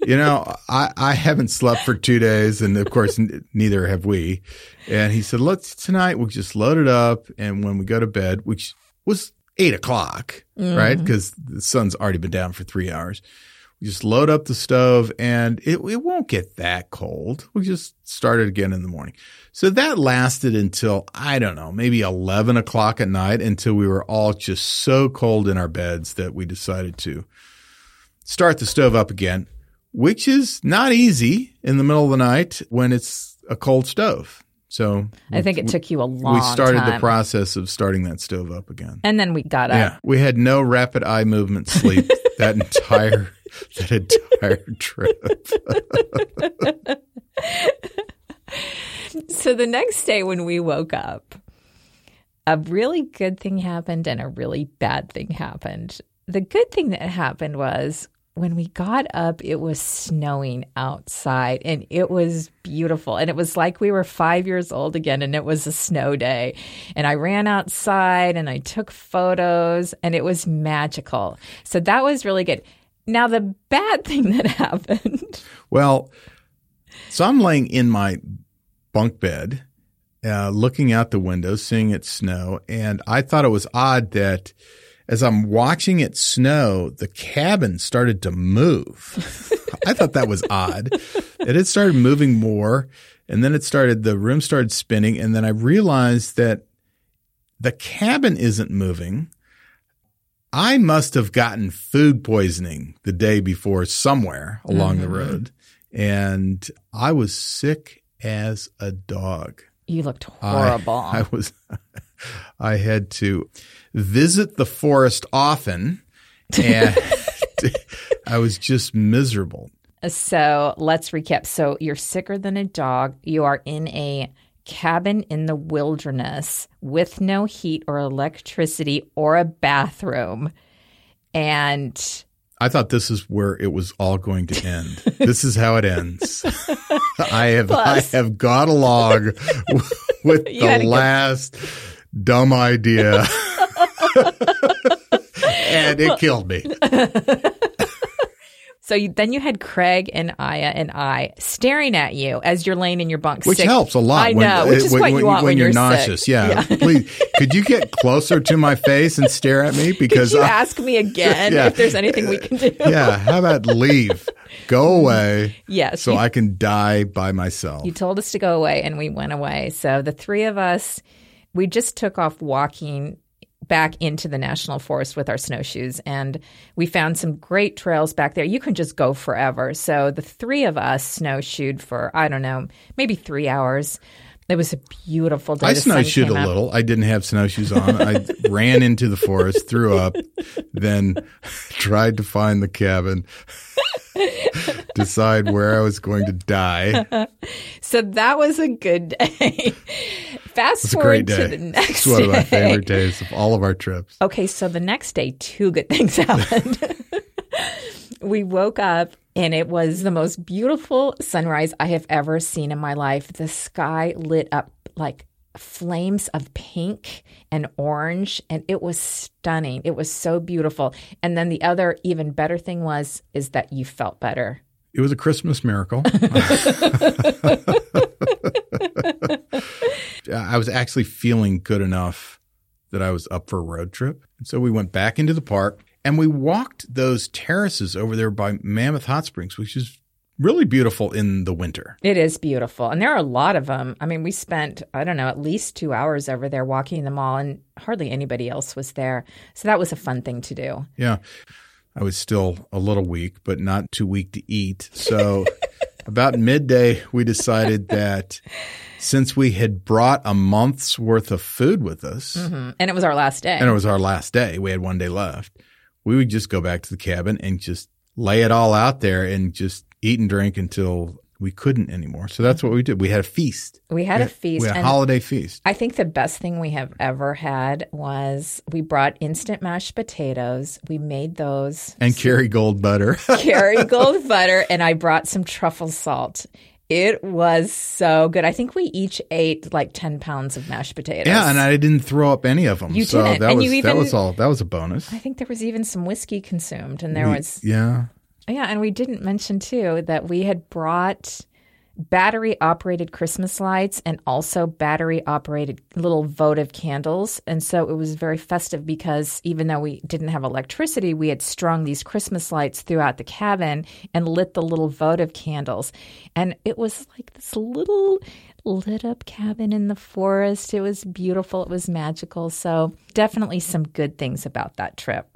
you know, I, I haven't slept for two days. And of course, n- neither have we. And he said, let's tonight, we'll just load it up. And when we go to bed, which was eight o'clock, mm-hmm. right? Because the sun's already been down for three hours. We just load up the stove and it, it won't get that cold. We just start it again in the morning. So that lasted until, I don't know, maybe 11 o'clock at night until we were all just so cold in our beds that we decided to start the stove up again, which is not easy in the middle of the night when it's a cold stove. So I think it took you a long. Time. We started time. the process of starting that stove up again, and then we got up. Yeah, we had no rapid eye movement sleep that entire that entire trip. so the next day when we woke up, a really good thing happened and a really bad thing happened. The good thing that happened was when we got up, it was snowing outside and it was beautiful. And it was like we were five years old again and it was a snow day. And I ran outside and I took photos and it was magical. So that was really good. Now, the bad thing that happened. Well, so I'm laying in my bunk bed, uh, looking out the window, seeing it snow. And I thought it was odd that as I'm watching it snow, the cabin started to move. I thought that was odd. And it started moving more. And then it started, the room started spinning. And then I realized that the cabin isn't moving. I must have gotten food poisoning the day before somewhere along mm-hmm. the road. And I was sick as a dog. You looked horrible. I, I was, I had to visit the forest often and I was just miserable. So let's recap. So you're sicker than a dog. You are in a cabin in the wilderness with no heat or electricity or a bathroom. And I thought this is where it was all going to end. this is how it ends. I have Plus. I have got along with the last dumb idea. and it killed me. So you, then you had Craig and Aya and I staring at you as you're laying in your bunk, which sick. helps a lot. I know, when, which is when, what you want when, you're, you're, nauseous. Yeah, yeah. please, could you get closer to my face and stare at me? Because I, ask me again yeah. if there's anything we can do. yeah, how about leave? Go mm. away. Yes, so you, I can die by myself. You told us to go away, and we went away. So the three of us, we just took off walking back into the national forest with our snowshoes. And we found some great trails back there. You can just go forever. So the three of us snowshoed for, I don't know, maybe three hours. It was a beautiful day. I snowshoed a out. little. I didn't have snowshoes on. I ran into the forest, threw up, then tried to find the cabin, decide where I was going to die. So that was a good day. Fast forward to the next It's one of my favorite days of all of our trips. Okay, so the next day, two good things happened. we woke up and it was the most beautiful sunrise I have ever seen in my life. The sky lit up like flames of pink and orange and it was stunning. It was so beautiful. And then the other even better thing was is that you felt better. It was a Christmas miracle. I was actually feeling good enough that I was up for a road trip. And so we went back into the park and we walked those terraces over there by Mammoth Hot Springs, which is really beautiful in the winter. It is beautiful. And there are a lot of them. I mean, we spent, I don't know, at least two hours over there walking the mall, and hardly anybody else was there. So that was a fun thing to do. Yeah. I was still a little weak, but not too weak to eat. So about midday, we decided that since we had brought a month's worth of food with us, mm-hmm. And it was our last day. and it was our last day, we had one day left, we would just go back to the cabin and just lay it all out there and just eat and drink until we couldn't anymore. So that's what we did. We had a feast. we had a feast. We had a holiday feast. I think the best thing we have ever had was we brought instant mashed potatoes. We made those, And Kerrygold butter. Kerrygold butter, and I brought some truffle salt. It was so good. I think we each ate like 10 pounds of mashed potatoes. yeah, and I didn't throw up any of them. You so didn't. that And was you that was all that was a bonus. I think there was even some whiskey consumed, and there We- was yeah. Yeah, and we didn't mention too that we had brought battery operated Christmas lights and also battery operated little votive candles. And so it was very festive because even though we didn't have electricity, we had strung these Christmas lights throughout the cabin and lit the little votive candles. And it was like this little lit up cabin in the forest. It was beautiful, it was magical. So definitely some good things about that trip.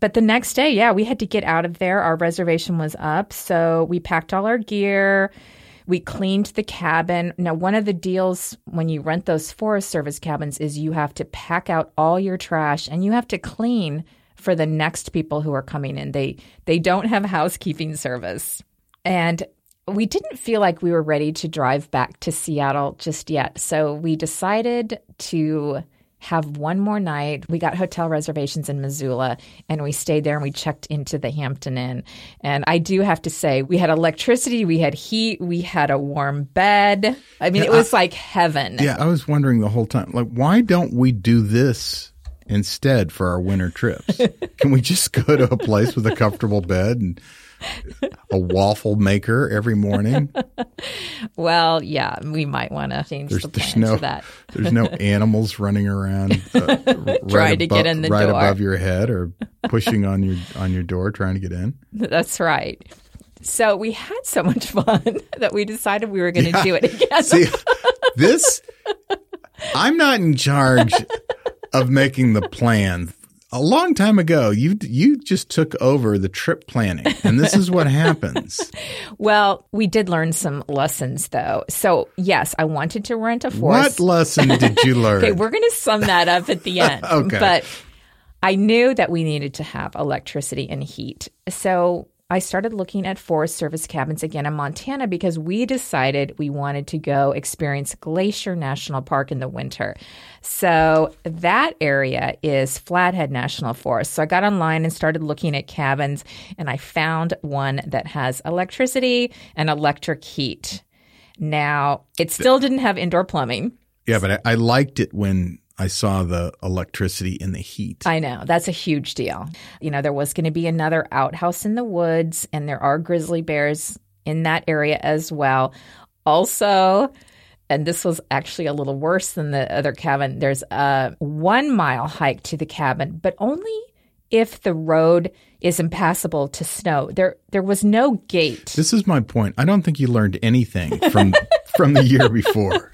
But the next day, yeah, we had to get out of there. Our reservation was up. So we packed all our gear. We cleaned the cabin. Now, one of the deals when you rent those Forest Service cabins is you have to pack out all your trash and you have to clean for the next people who are coming in. They they don't have housekeeping service. And we didn't feel like we were ready to drive back to Seattle just yet. So we decided to have one more night. We got hotel reservations in Missoula and we stayed there and we checked into the Hampton Inn. And I do have to say, we had electricity, we had heat, we had a warm bed. I mean, it was like heaven. Yeah, I was wondering the whole time, like, why don't we do this instead for our winter trips? Can we just go to a place with a comfortable bed and a waffle maker every morning? Well, yeah, we might want to change There's, the there's no to that. there's no animals running around uh, right Trying to get above- in the right door. above your head or pushing on your on your door trying to get in. That's right. So we had so much fun that we decided we were going to do it again. See, this I'm not in charge of making the plan. A long time ago, you you just took over the trip planning, and this is what happens. Well, we did learn some lessons though. So, yes, I wanted to rent a forest. What lesson did you learn? Okay, we're going to sum that up at the end. Okay. But I knew that we needed to have electricity and heat. So I started looking at Forest Service cabins again in Montana because we decided we wanted to go experience Glacier National Park in the winter. So that area is Flathead National Forest. So I got online and started looking at cabins and I found one that has electricity and electric heat. Now, it still didn't have indoor plumbing. yeah, but I, I liked it when I saw the electricity and the heat. I know. That's a huge deal. You know, there was going to be another outhouse in the woods, and there are grizzly bears in that area as well. Also, and this was actually a little worse than the other cabin, there's a one mile hike to the cabin, but only if the road is impassable to snow. There there was no gate. This is my point. I don't think you learned anything from from the year before.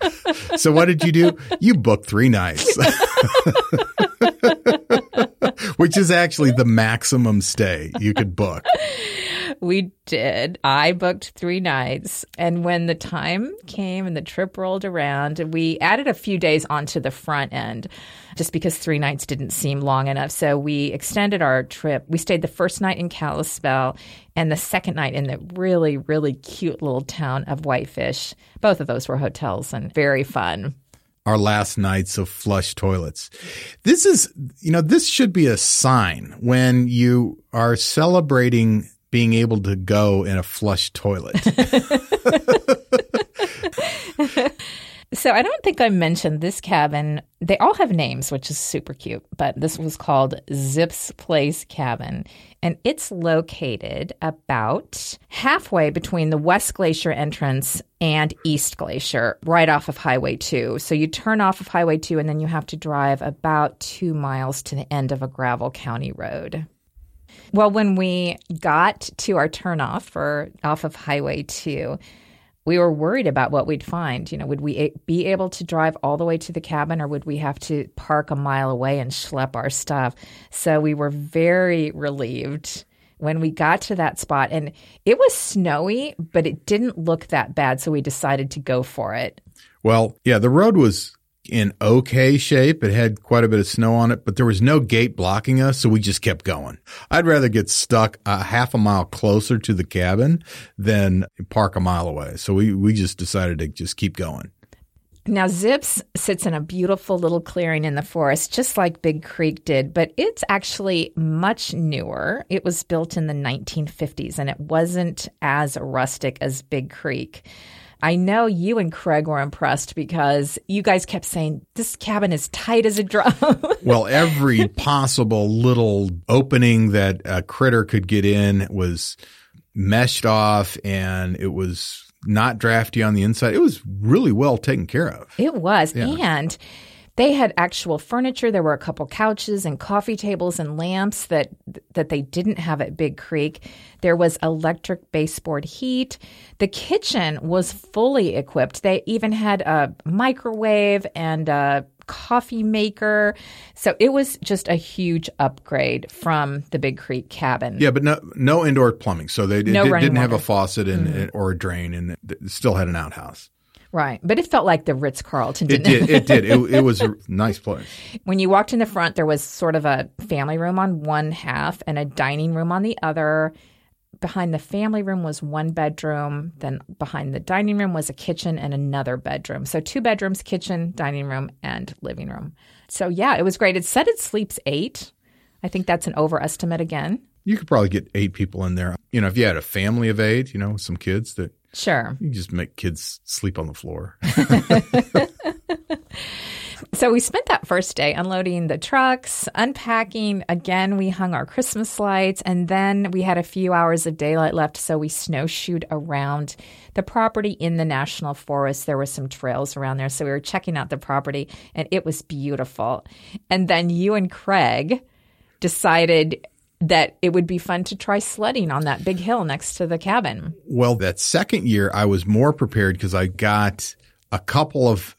So what did you do? You booked three nights. which is actually the maximum stay you could book. We did. I booked three nights. And when the time came and the trip rolled around, we added a few days onto the front end just because three nights didn't seem long enough. So we extended our trip. We stayed the first night in Kalispell and the second night in the really, really cute little town of Whitefish. Both of those were hotels and very fun our last nights of flush toilets. This is, you know, this should be a sign when you are celebrating being able to go in a flush toilet. So I don't think I mentioned this cabin. They all have names, which is super cute, but this was called Zip's Place Cabin. And it's located about halfway between the West Glacier entrance and East Glacier, right off of Highway 2. So you turn off of Highway 2 and then you have to drive about two miles to the end of a gravel county road. Well, when we got to our turnoff for off of Highway 2, we were worried about what we'd find. You know, would we be able to drive all the way to the cabin or would we have to park a mile away and schlep our stuff? So we were very relieved when we got to that spot. And it was snowy, but it didn't look that bad. So we decided to go for it. Well, yeah, the road was in okay shape. It had quite a bit of snow on it, but there was no gate blocking us, so we just kept going. I'd rather get stuck a half a mile closer to the cabin than park a mile away. So we, we just decided to just keep going. Now, Zips sits in a beautiful little clearing in the forest, just like Big Creek did, but it's actually much newer. It was built in the 1950s and it wasn't as rustic as Big Creek. I know you and Craig were impressed because you guys kept saying this cabin is tight as a drum. well, every possible little opening that a critter could get in was meshed off and it was not drafty on the inside. It was really well taken care of. It was. Yeah. And they had actual furniture. There were a couple couches and coffee tables and lamps that that they didn't have at Big Creek. There was electric baseboard heat. The kitchen was fully equipped. They even had a microwave and a coffee maker. So it was just a huge upgrade from the Big Creek cabin. Yeah, but no no indoor plumbing. So they no did, not have a faucet and, mm-hmm. or a drain and still had an outhouse. Right. But it felt like the Ritz Carlton, it did. It did. It, it, was a nice place. When you walked in the front, there was sort of a family room on one half and a dining room on the other. Behind the family room was one bedroom. Then behind the dining room was a kitchen and another bedroom. So two bedrooms, kitchen, dining room, and living room. So yeah, it was great. It said it sleeps eight. I think that's an overestimate again. You could probably get eight people in there. You know, if you had a family of eight, you know, some kids that Sure. You just make kids sleep on the floor. so we spent that first day unloading the trucks, unpacking. Again, we hung our Christmas lights, and then we had a few hours of daylight left, so we snowshoed around the property in the national forest. There were some trails around there, so we were checking out the property, and it was beautiful. And then you and Craig decided that it would be fun to try sledding on that big hill next to the cabin. Well, that second year, I was more prepared because I got a couple of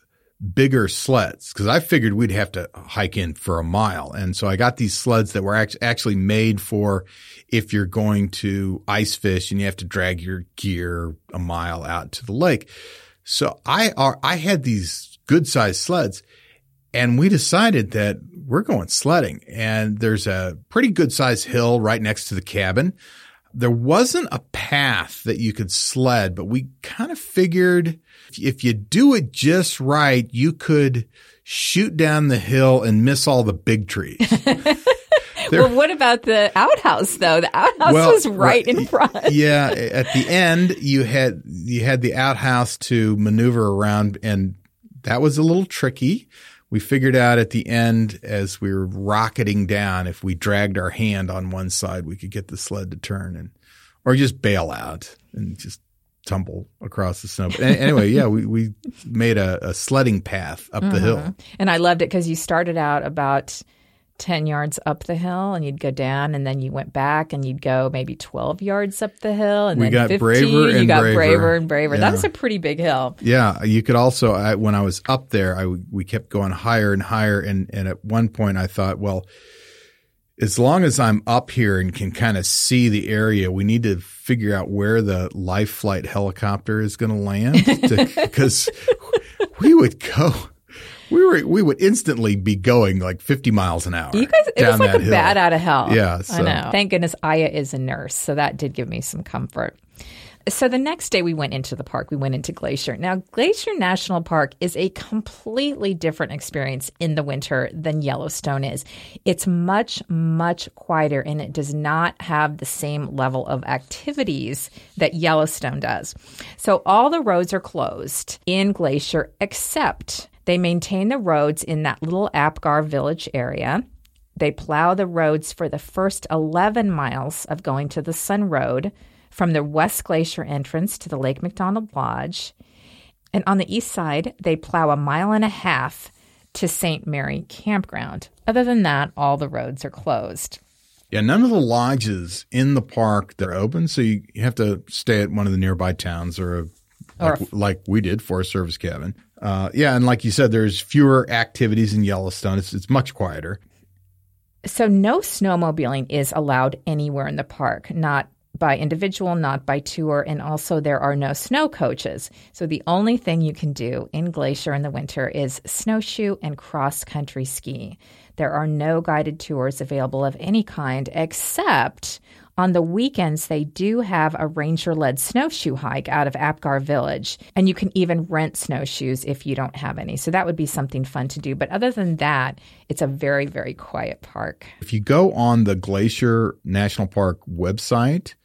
bigger sleds because I figured we'd have to hike in for a mile. And so I got these sleds that were actually made for if you're going to ice fish and you have to drag your gear a mile out to the lake. So I are, I had these good sized sleds and we decided that we're going sledding and there's a pretty good sized hill right next to the cabin. There wasn't a path that you could sled, but we kind of figured if you do it just right, you could shoot down the hill and miss all the big trees. well, what about the outhouse though? The outhouse well, was right, right in front. yeah, at the end you had you had the outhouse to maneuver around and that was a little tricky we figured out at the end as we were rocketing down, if we dragged our hand on one side, we could get the sled to turn and, or just bail out and just tumble across the snow. But anyway, yeah, we, we made a, a sledding path up mm-hmm. the hill. And I loved it because you started out about 10 yards up the hill and you'd go down and then you went back and you'd go maybe 12 yards up the hill and we then got 15 braver you got braver. braver and braver yeah. that was a pretty big hill yeah you could also I, when i was up there I, we kept going higher and higher and, and at one point i thought well as long as I'm up here and can kind of see the area, we need to figure out where the life flight helicopter is going to land because we would go. We were we would instantly be going like 50 miles an hour. You guys, it was like a hill. bat out of hell. Yeah, I know. Thank goodness Aya is a nurse, so that did give me some comfort. So the next day we went into the park. We went into Glacier. Now, Glacier National Park is a completely different experience in the winter than Yellowstone is. It's much, much quieter and it does not have the same level of activities that Yellowstone does. So all the roads are closed in Glacier except they maintain the roads in that little Apgar village area. They plow the roads for the first 11 miles of Going-to-the-Sun Road from the West Glacier entrance to the Lake McDonald Lodge. And on the east side, they plow a mile and a half to St. Mary Campground. Other than that, all the roads are closed. Yeah, none of the lodges in the park that are open, so you, have to stay at one of the nearby towns or, a, Or like, like we did, Forest Service cabin. Uh, yeah, and like you said, there's fewer activities in Yellowstone. It's it's much quieter. So, no snowmobiling is allowed anywhere in the park, not by individual, not by tour, and also there are no snow coaches. So, the only thing you can do in Glacier in the winter is snowshoe and cross country ski. There are no guided tours available of any kind except on the weekends, they do have a ranger led snowshoe hike out of Apgar Village, and you can even rent snowshoes if you don't have any. So that would be something fun to do. But other than that, it's a very, very quiet park. If you go on the Glacier National Park website,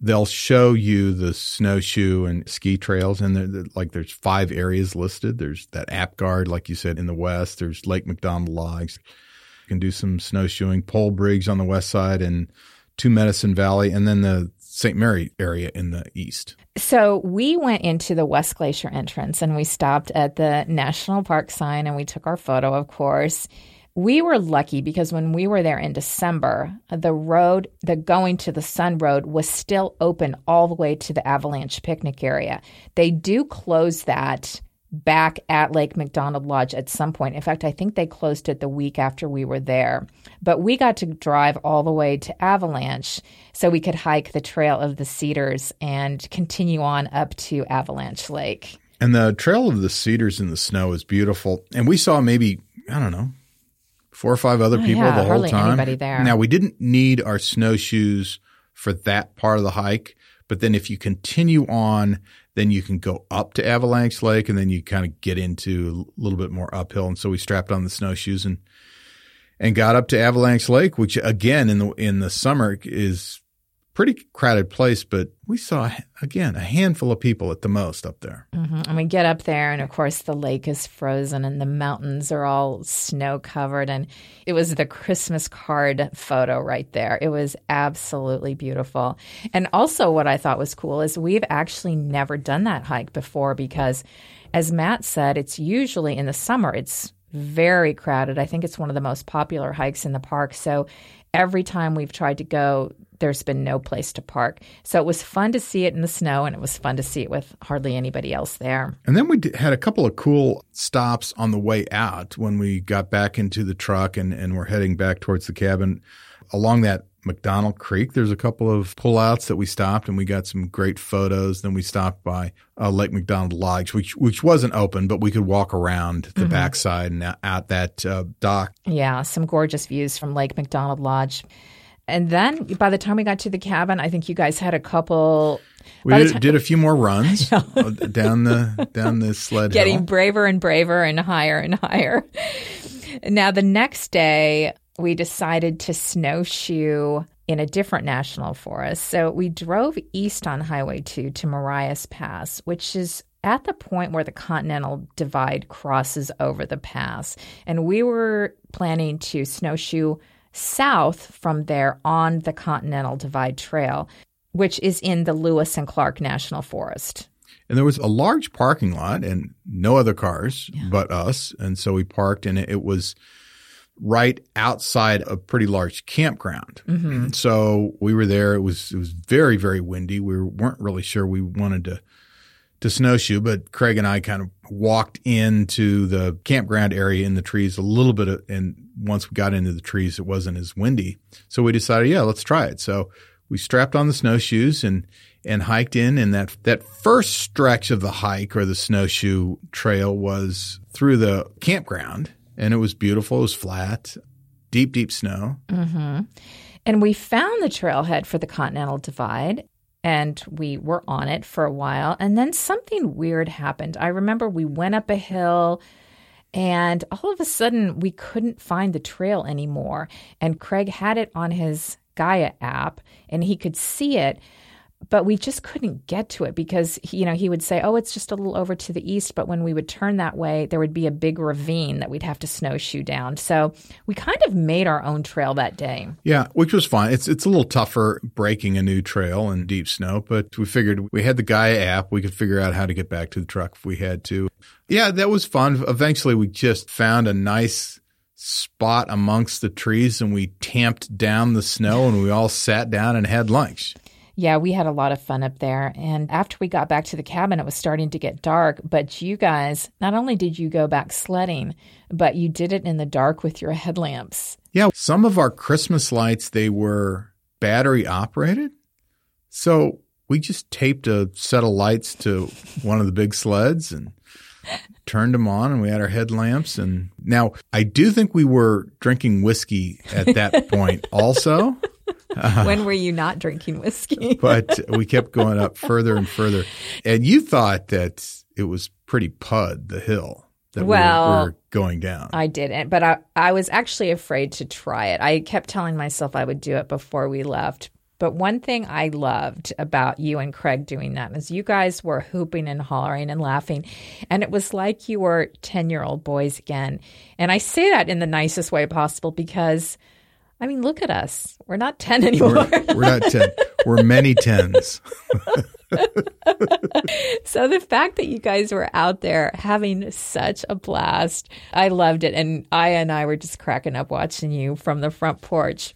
they'll show you the snowshoe and ski trails, and there, like there's five areas listed. There's that Apgar, like you said, in the west. There's Lake McDonald Lodge You can do some snowshoeing, Polebridge on the west side, and Two Medicine Valley, and then the St. Mary area in the east. So we went into the West Glacier entrance and we stopped at the national park sign and we took our photo, of course. We were lucky because when we were there in December, the road, the Going-to-the-Sun Road, was still open all the way to the Avalanche picnic area. They do close that back at Lake McDonald Lodge at some point. In fact, I think they closed it the week after we were there. But we got to drive all the way to Avalanche so we could hike the Trail of the Cedars and continue on up to Avalanche Lake. And the Trail of the Cedars in the snow is beautiful. And we saw maybe, I don't know, four or five other oh, people Oh, yeah, the whole hardly time. anybody there. Now, we didn't need our snowshoes for that part of the hike. But then if you continue on, then you can go up to Avalanche Lake and then you kind of get into a little bit more uphill. And so we strapped on the snowshoes and and got up to Avalanche Lake, which again in the in the summer is pretty crowded place, but we saw again a handful of people at the most up there. Hmm And we get up there, and of course, the lake is frozen and the mountains are all snow covered. And it was the Christmas card photo right there. It was absolutely beautiful. And also, what I thought was cool is we've actually never done that hike before because, as Matt said, it's usually in the summer, it's very crowded. I think it's one of the most popular hikes in the park. So every time we've tried to go, there's been no place to park. So it was fun to see it in the snow and it was fun to see it with hardly anybody else there. And then we d- had a couple of cool stops on the way out when we got back into the truck and, and we're heading back towards the cabin. Along that McDonald Creek, there's a couple of pullouts that we stopped and we got some great photos. Then we stopped by uh, Lake McDonald Lodge, which which wasn't open, but we could walk around the backside and out that uh, dock. Yeah, some gorgeous views from Lake McDonald Lodge. And then by the time we got to the cabin, I think you guys had a couple We did, ti- did a few more runs uh, down the down the sled getting hill. braver and braver and higher and higher. Now, the next day, we decided to snowshoe in a different national forest. So we drove east on Highway 2 to Marias Pass, which is at the point where the Continental Divide crosses over the pass. And we were planning to snowshoe south from there on the Continental Divide Trail, which is in the Lewis and Clark National Forest. And there was a large parking lot and no other cars but us. And so we parked and it, it was right outside a pretty large campground. Mm-hmm. So we were there. It was it was very very windy. We weren't really sure we wanted to to snowshoe, but Craig and I kind of walked into the campground area in the trees a little bit. Of, and once we got into the trees, it wasn't as windy. So we decided, yeah, let's try it. So we strapped on the snowshoes and, and hiked in. And that, that first stretch of the hike or the snowshoe trail was through the campground and it was beautiful. It was flat, deep, deep snow. Mm-hmm. And we found the trailhead for the Continental Divide and we were on it for a while. And then something weird happened. I remember we went up a hill and all of a sudden we couldn't find the trail anymore. And Craig had it on his Gaia app and he could see it but we just couldn't get to it because you know he would say oh it's just a little over to the east but when we would turn that way there would be a big ravine that we'd have to snowshoe down. So we kind of made our own trail that day. Yeah which was fine. It's it's a little tougher breaking a new trail in deep snow but we figured we had the gaia app. We could figure out how to get back to the truck if we had to. Yeah that was fun. Eventually we just found a nice spot amongst the trees and we tamped down the snow and we all sat down and had lunch yeah, we had a lot of fun up there. And after we got back to the cabin, it was starting to get dark. But you guys, not only did you go back sledding, but you did it in the dark with your headlamps. Yeah, some of our Christmas lights, they were battery operated. So we just taped a set of lights to one of the big sleds and turned them on and we had our headlamps and now I do think we were drinking whiskey at that point also. when were you not drinking whiskey? but we kept going up further and further. And you thought that it was pretty pud, the hill that well, we were, we were going down. I didn't, but I, I was actually afraid to try it. I kept telling myself I would do it before we left. But one thing I loved about you and Craig doing that is you guys were hooping and hollering and laughing. And it was like you were 10 year old boys again. And I say that in the nicest way possible because – I mean, look at us. We're not 10 anymore. We're, we're not 10. We're many tens. so the fact that you guys were out there having such a blast, I loved it. And Aya and I were just cracking up watching you from the front porch.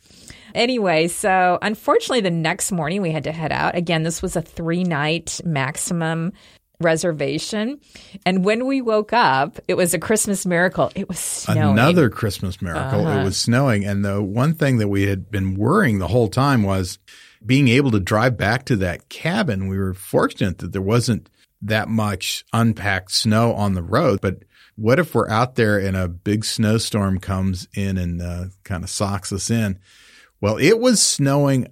Anyway, so unfortunately, the next morning we had to head out. Again, this was a three night maximum reservation. And when we woke up, it was a Christmas miracle. It was snowing. Another Christmas miracle. Uh-huh. It was snowing. And the one thing that we had been worrying the whole time was being able to drive back to that cabin. We were fortunate that there wasn't that much unpacked snow on the road. But what if we're out there and a big snowstorm comes in and uh, kind of socks us in? Well, it was snowing.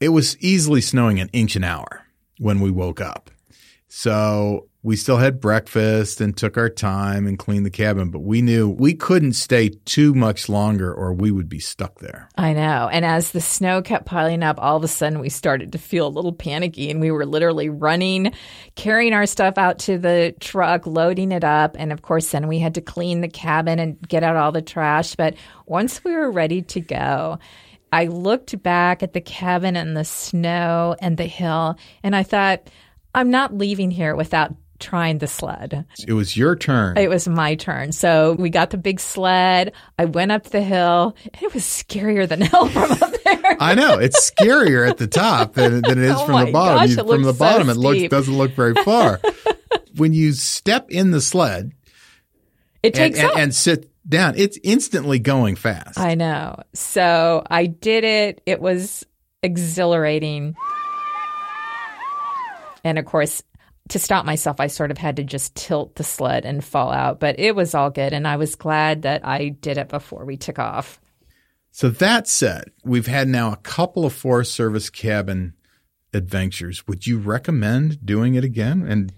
It was easily snowing an inch an hour when we woke up. So we still had breakfast and took our time and cleaned the cabin, but we knew we couldn't stay too much longer or we would be stuck there. I know. And as the snow kept piling up, all of a sudden we started to feel a little panicky and we were literally running, carrying our stuff out to the truck, loading it up. And of course, then we had to clean the cabin and get out all the trash. But once we were ready to go, I looked back at the cabin and the snow and the hill and I thought, I'm not leaving here without trying the sled. It was your turn. It was my turn. So we got the big sled. I went up the hill. It was scarier than hell from up there. I know. It's scarier at the top than, than it is oh from the bottom. Gosh, you, from the so bottom, steep. it looks doesn't look very far. when you step in the sled, it takes and, and, and sit down, it's instantly going fast. I know. So I did it. It was exhilarating. And of course, to stop myself, I sort of had to just tilt the sled and fall out, but it was all good. And I was glad that I did it before we took off. So that said, we've had now a couple of Forest Service cabin adventures. Would you recommend doing it again? And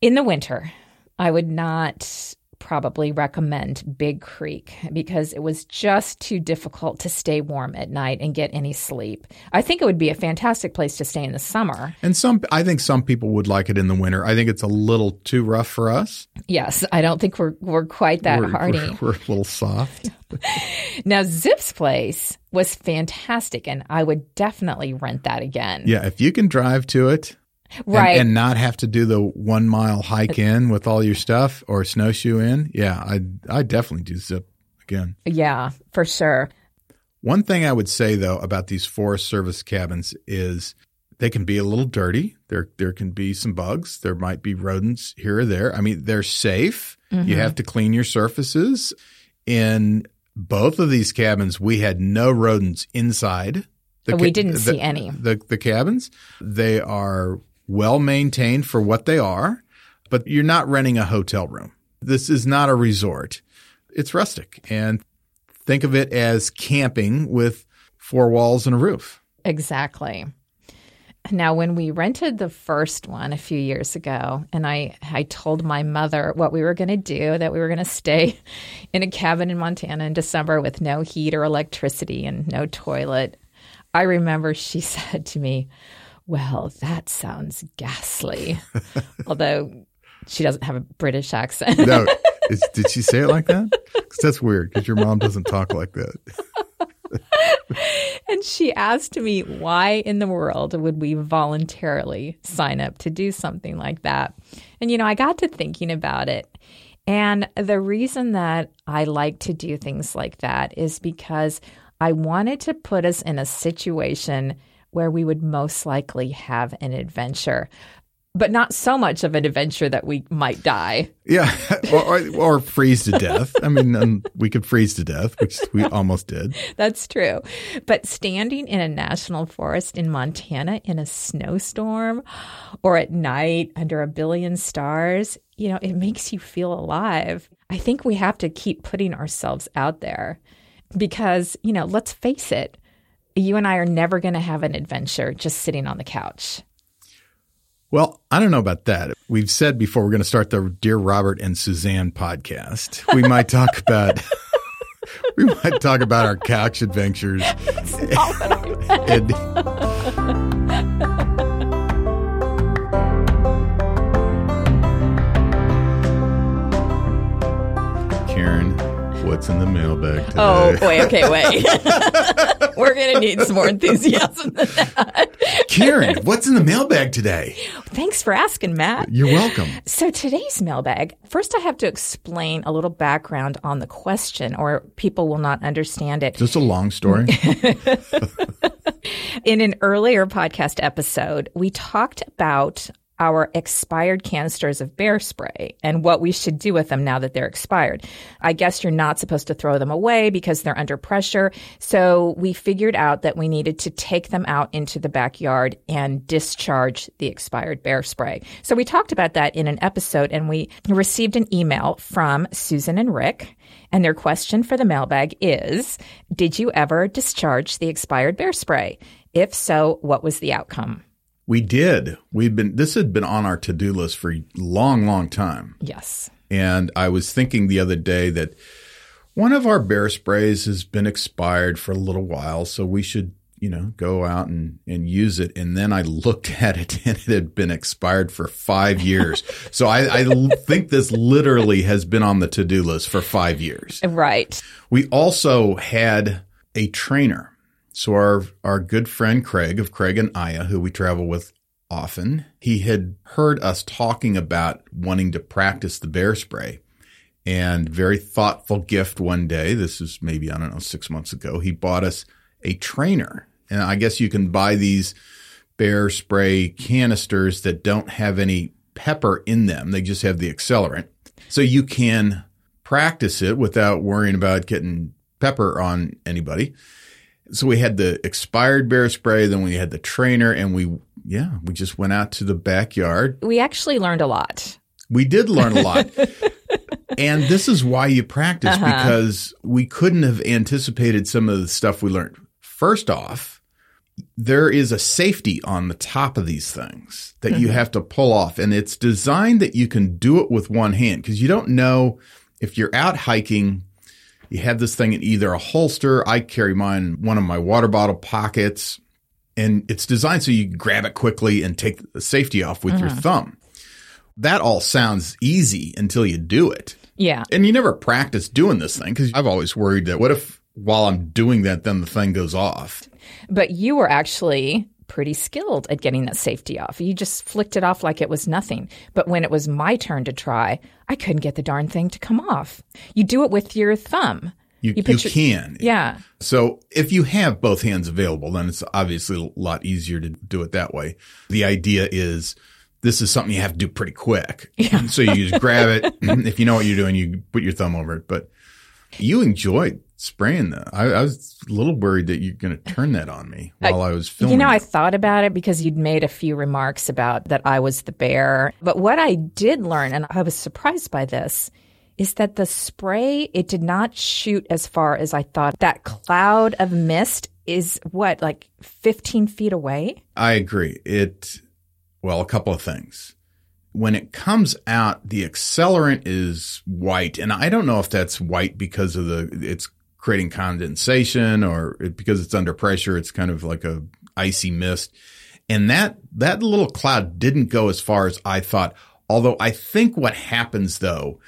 in the winter, I would not probably recommend Big Creek because it was just too difficult to stay warm at night and get any sleep. I think it would be a fantastic place to stay in the summer. And some I think some people would like it in the winter. I think it's a little too rough for us. Yes, I don't think we're we're quite that we're, hardy. We're, we're a little soft. now Zip's place was fantastic and I would definitely rent that again. Yeah, if you can drive to it, right and, and, not have to do the one mile hike in with all your stuff or snowshoe in yeah i i definitely do zip again yeah for sure one thing i would say though about these forest service cabins is they can be a little dirty. There there can be some bugs. There might be rodents here or there. I mean, they're safe. Mm-hmm. You have to clean your surfaces. In both of these cabins, we had no rodents inside. The We didn't the- see any. The the cabins, they are well maintained for what they are, but you're not renting a hotel room. This is not a resort. It's rustic and think of it as camping with four walls and a roof. Exactly. Now, when we rented the first one a few years ago, and I, I told my mother what we were going to do, that we were going to stay in a cabin in Montana in December with no heat or electricity and no toilet, I remember she said to me, Well, that sounds ghastly. Although she doesn't have a British accent. No, is, did she say it like that? 'Cause that's weird because your mom doesn't talk like that. And she asked me, why in the world would we voluntarily sign up to do something like that? And, you know, I got to thinking about it. And the reason that I like to do things like that is because I wanted to put us in a situation where we would most likely have an adventure, but not so much of an adventure that we might die. Yeah, or, or, or freeze to death. I mean, um, we could freeze to death, which we almost did. That's true. But standing in a national forest in Montana in a snowstorm or at night under a billion stars, you know, it makes you feel alive. I think we have to keep putting ourselves out there because, you know, let's face it, you and I are never going to have an adventure just sitting on the couch. Well, I don't know about that. We've said before we're going to start the Dear Robert and Suzanne podcast. We might talk about we might talk about our couch adventures. and, what's in the mailbag oh, today? Oh, boy. Okay, wait. We're going to need some more enthusiasm than that. Karen, what's in the mailbag today? Thanks for asking, Matt. You're welcome. So today's mailbag, first I have to explain a little background on the question or people will not understand it. Just a long story. In an earlier podcast episode, we talked about our expired canisters of bear spray and what we should do with them now that they're expired. I guess you're not supposed to throw them away because they're under pressure. So we figured out that we needed to take them out into the backyard and discharge the expired bear spray. So we talked about that in an episode and we received an email from Susan and Rick. And their question for the mailbag is Did you ever discharge the expired bear spray? If so, what was the outcome? We did. We've been this had been on our to-do list for a long, long time. Yes. And I was thinking the other day that one of our bear sprays has been expired for a little while, so we should, you know, go out and, and use it. And then I looked at it and it had been expired for five years. so I think this literally has been on the to-do list for five years. Right. We also had a trainer. So our our good friend Craig of Craig and Aya, who we travel with often, he had heard us talking about wanting to practice the bear spray. And very thoughtful gift one day, this is maybe, I don't know, six months ago, he bought us a trainer. And I guess you can buy these bear spray canisters that don't have any pepper in them. They just have the accelerant. So you can practice it without worrying about getting pepper on anybody. So we had the expired bear spray, then we had the trainer, and we, yeah, we just went out to the backyard. We actually learned a lot. We did learn a lot. and this is why you practice uh-huh. because we couldn't have anticipated some of the stuff we learned. First off, there is a safety on the top of these things that you mm-hmm. have to pull off. And it's designed that you can do it with one hand because you don't know if you're out hiking, you have this thing in either a holster. I carry mine in one of my water bottle pockets and it's designed so you grab it quickly and take the safety off with your mm-hmm. thumb. That all sounds easy until you do it. Yeah. And you never practice doing this thing because I've always worried that what if while I'm doing that, then the thing goes off? But you were actually pretty skilled at getting that safety off. You just flicked it off like it was nothing. But when it was my turn to try, I couldn't get the darn thing to come off. You do it with your thumb. You, you, put your- can. Yeah. So if you have both hands available, then it's obviously a lot easier to do it that way. The idea is this is something you have to do pretty quick. Yeah. So you just grab it. if you know what you're doing, you put your thumb over it. But you enjoyed spraying that. I, I was a little worried that you're going to turn that on me while I, was filming. You know, I thought about it because you'd made a few remarks about that I was the bear. But what I did learn, and I was surprised by this, is that the spray, it did not shoot as far as I thought. That cloud of mist is what, like 15 feet away? I agree. It, well, a couple of things. When it comes out, the accelerant is white. And I don't know if that's white because of the, it's creating condensation or it, because it's under pressure. It's kind of like a icy mist. And that, that little cloud didn't go as far as I thought. Although I think what happens though,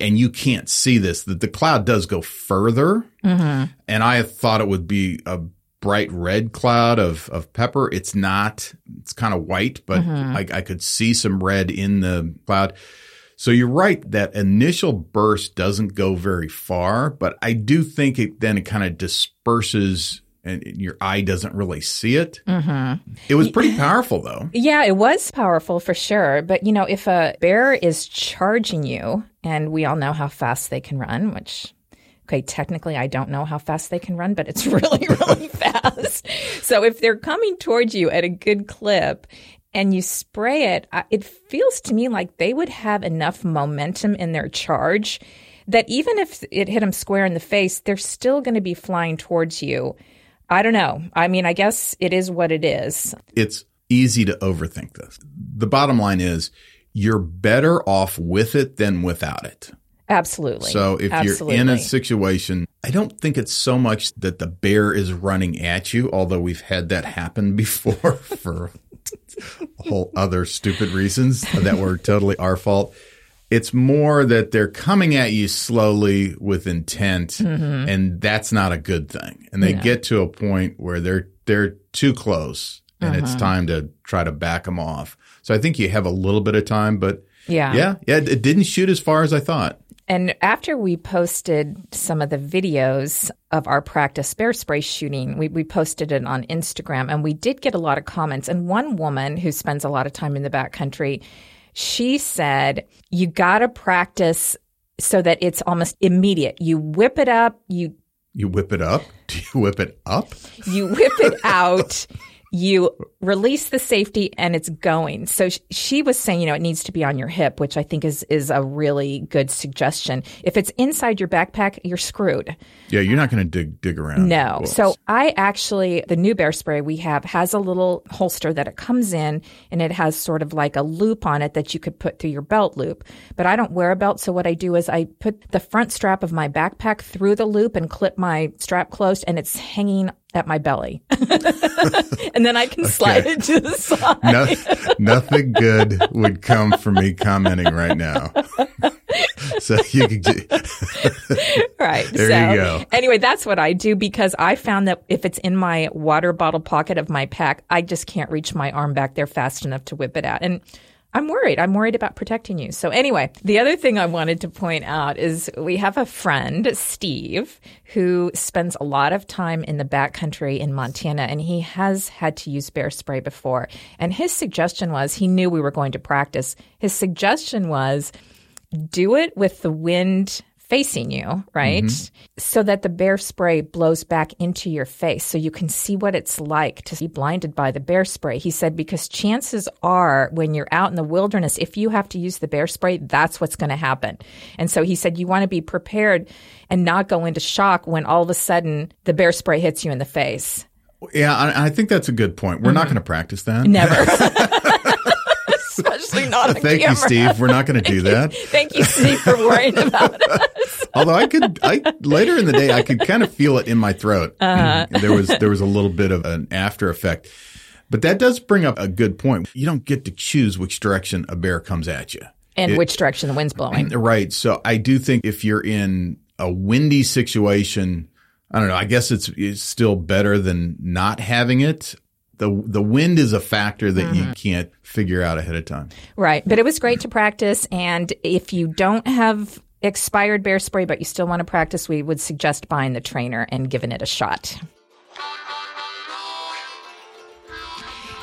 and you can't see this, that the cloud does go further. Mm-hmm. And I thought it would be a bright red cloud of, of pepper. It's not. It's kind of white, but mm-hmm. I, I could see some red in the cloud. So you're right. That initial burst doesn't go very far, but I do think it then it kind of disperses and your eye doesn't really see it. Mm-hmm. It was pretty powerful though. Yeah, it was powerful for sure. But, you know, if a bear is charging you, and we all know how fast they can run, which, okay, technically I don't know how fast they can run, but it's really, really fast. So if they're coming towards you at a good clip, and you spray it, it feels to me like they would have enough momentum in their charge that even if it hit them square in the face, they're still going to be flying towards you. I don't know. I mean, I guess it is what it is. it's easy to overthink this. The bottom line is you're better off with it than without it. Absolutely. So if Absolutely. you're in a situation, I don't think it's so much that the bear is running at you, although we've had that happen before for whole other stupid reasons that were totally our fault. It's more that they're coming at you slowly with intent, Mm-hmm. and that's not a good thing. And they get to a point where they're they're too close, and it's Mm-hmm. time to try to back them off. So I think you have a little bit of time, but Yeah. yeah, yeah, it didn't shoot as far as I thought. And after we posted some of the videos of our practice bear spray shooting, we, we posted it on Instagram and we did get a lot of comments. And one woman who spends a lot of time in the backcountry, she said, You got to practice so that it's almost immediate. You whip it up, you You whip it up. Do you whip it up? you whip it out, you release the safety, and it's going. So sh- she was saying, you know, it needs to be on your hip, which I think is is a really good suggestion. If it's inside your backpack, you're screwed. Yeah, you're not going to dig dig around. No. So I actually, the new bear spray we have has a little holster that it comes in and it has sort of like a loop on it that you could put through your belt loop. But I don't wear a belt. So what I do is I put the front strap of my backpack through the loop and clip my strap closed and it's hanging at my belly. and then I can slide it to the side. no, nothing good would come from me commenting right now. so you could, ju- Right. There so, you go. Anyway, that's what I do because I found that if it's in my water bottle pocket of my pack, I just can't reach my arm back there fast enough to whip it out. And I'm worried. I'm worried about protecting you. So anyway, the other thing I wanted to point out is we have a friend, Steve, who spends a lot of time in the backcountry in Montana and he has had to use bear spray before. And his suggestion was he knew we were going to practice. His suggestion was do it with the wind facing you, right? Mm-hmm. So that the bear spray blows back into your face so you can see what it's like to be blinded by the bear spray. He said, because chances are when you're out in the wilderness, if you have to use the bear spray, that's what's going to happen. And so he said, you want to be prepared and not go into shock when all of a sudden the bear spray hits you in the face. yeah, I, I think that's a good point. We're not mm-hmm. going to practice that. Never. Especially not on Thank camera. you, Steve. We're not going to do that. Thank you, Steve, for worrying about us. Although I could, I later in the day, I could kind of feel it in my throat. Uh-huh. There was there was a little bit of an after effect, but that does bring up a good point. You don't get to choose which direction a bear comes at you. And which direction the wind's blowing. Right. So I do think if you're in a windy situation, I don't know. I guess it's, it's still better than not having it. The the wind is a factor that Mm-hmm. you can't figure out ahead of time. Right. But it was great to practice. And if you don't have expired bear spray, but you still want to practice, we would suggest buying the trainer and giving it a shot.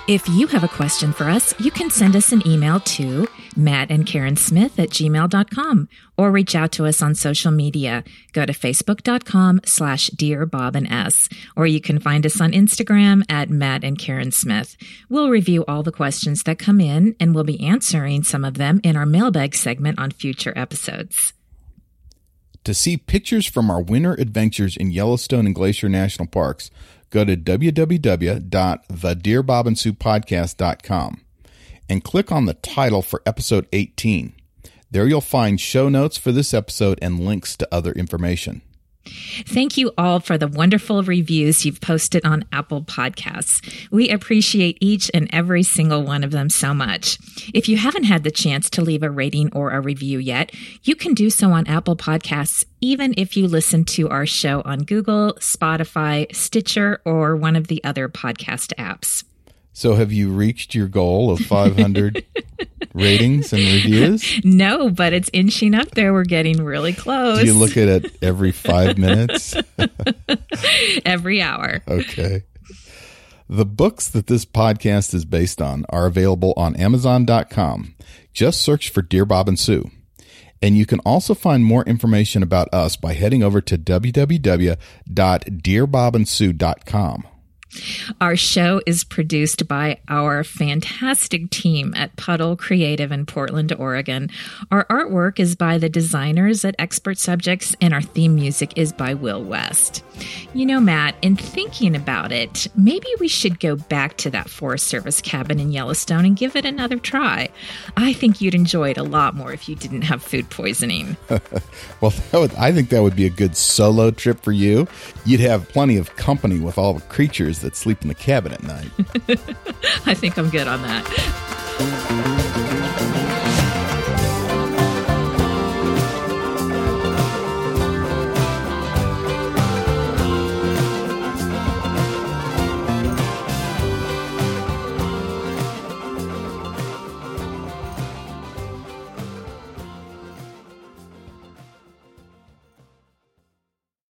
If you have a question for us, you can send us an email to Matt and Karen Smith at gmail.com or reach out to us on social media. Go to facebook.com slash dear Bob and S, or you can find us on Instagram at Matt and Karen Smith. We'll review all the questions that come in and we'll be answering some of them in our mailbag segment on future episodes. To see pictures from our winter adventures in Yellowstone and Glacier National Parks, go to www.thedearbobandsuepodcast.com and click on the title for episode 18. There you'll find show notes for this episode and links to other information. Thank you all for the wonderful reviews you've posted on Apple Podcasts. We appreciate each and every single one of them so much. If you haven't had the chance to leave a rating or a review yet, you can do so on Apple Podcasts, even if you listen to our show on Google, Spotify, Stitcher, or one of the other podcast apps. So, have you reached your goal of 500 ratings and reviews? No, but it's inching up there. We're getting really close. Do you look at it every five minutes? every hour. Okay. The books that this podcast is based on are available on Amazon.com. Just search for Dear Bob and Sue. And you can also find more information about us by heading over to www.dearbobandsue.com. Our show is produced by our fantastic team at Puddle Creative in Portland, Oregon. Our artwork is by the designers at Expert Subjects, and our theme music is by Will West. You know, Matt, in thinking about it, maybe we should go back to that Forest Service cabin in Yellowstone and give it another try. I think you'd enjoy it a lot more if you didn't have food poisoning. well, would, I think that would be a good solo trip for you. You'd have plenty of company with all the creatures that sleep in the cabin at night. I think I'm good on that.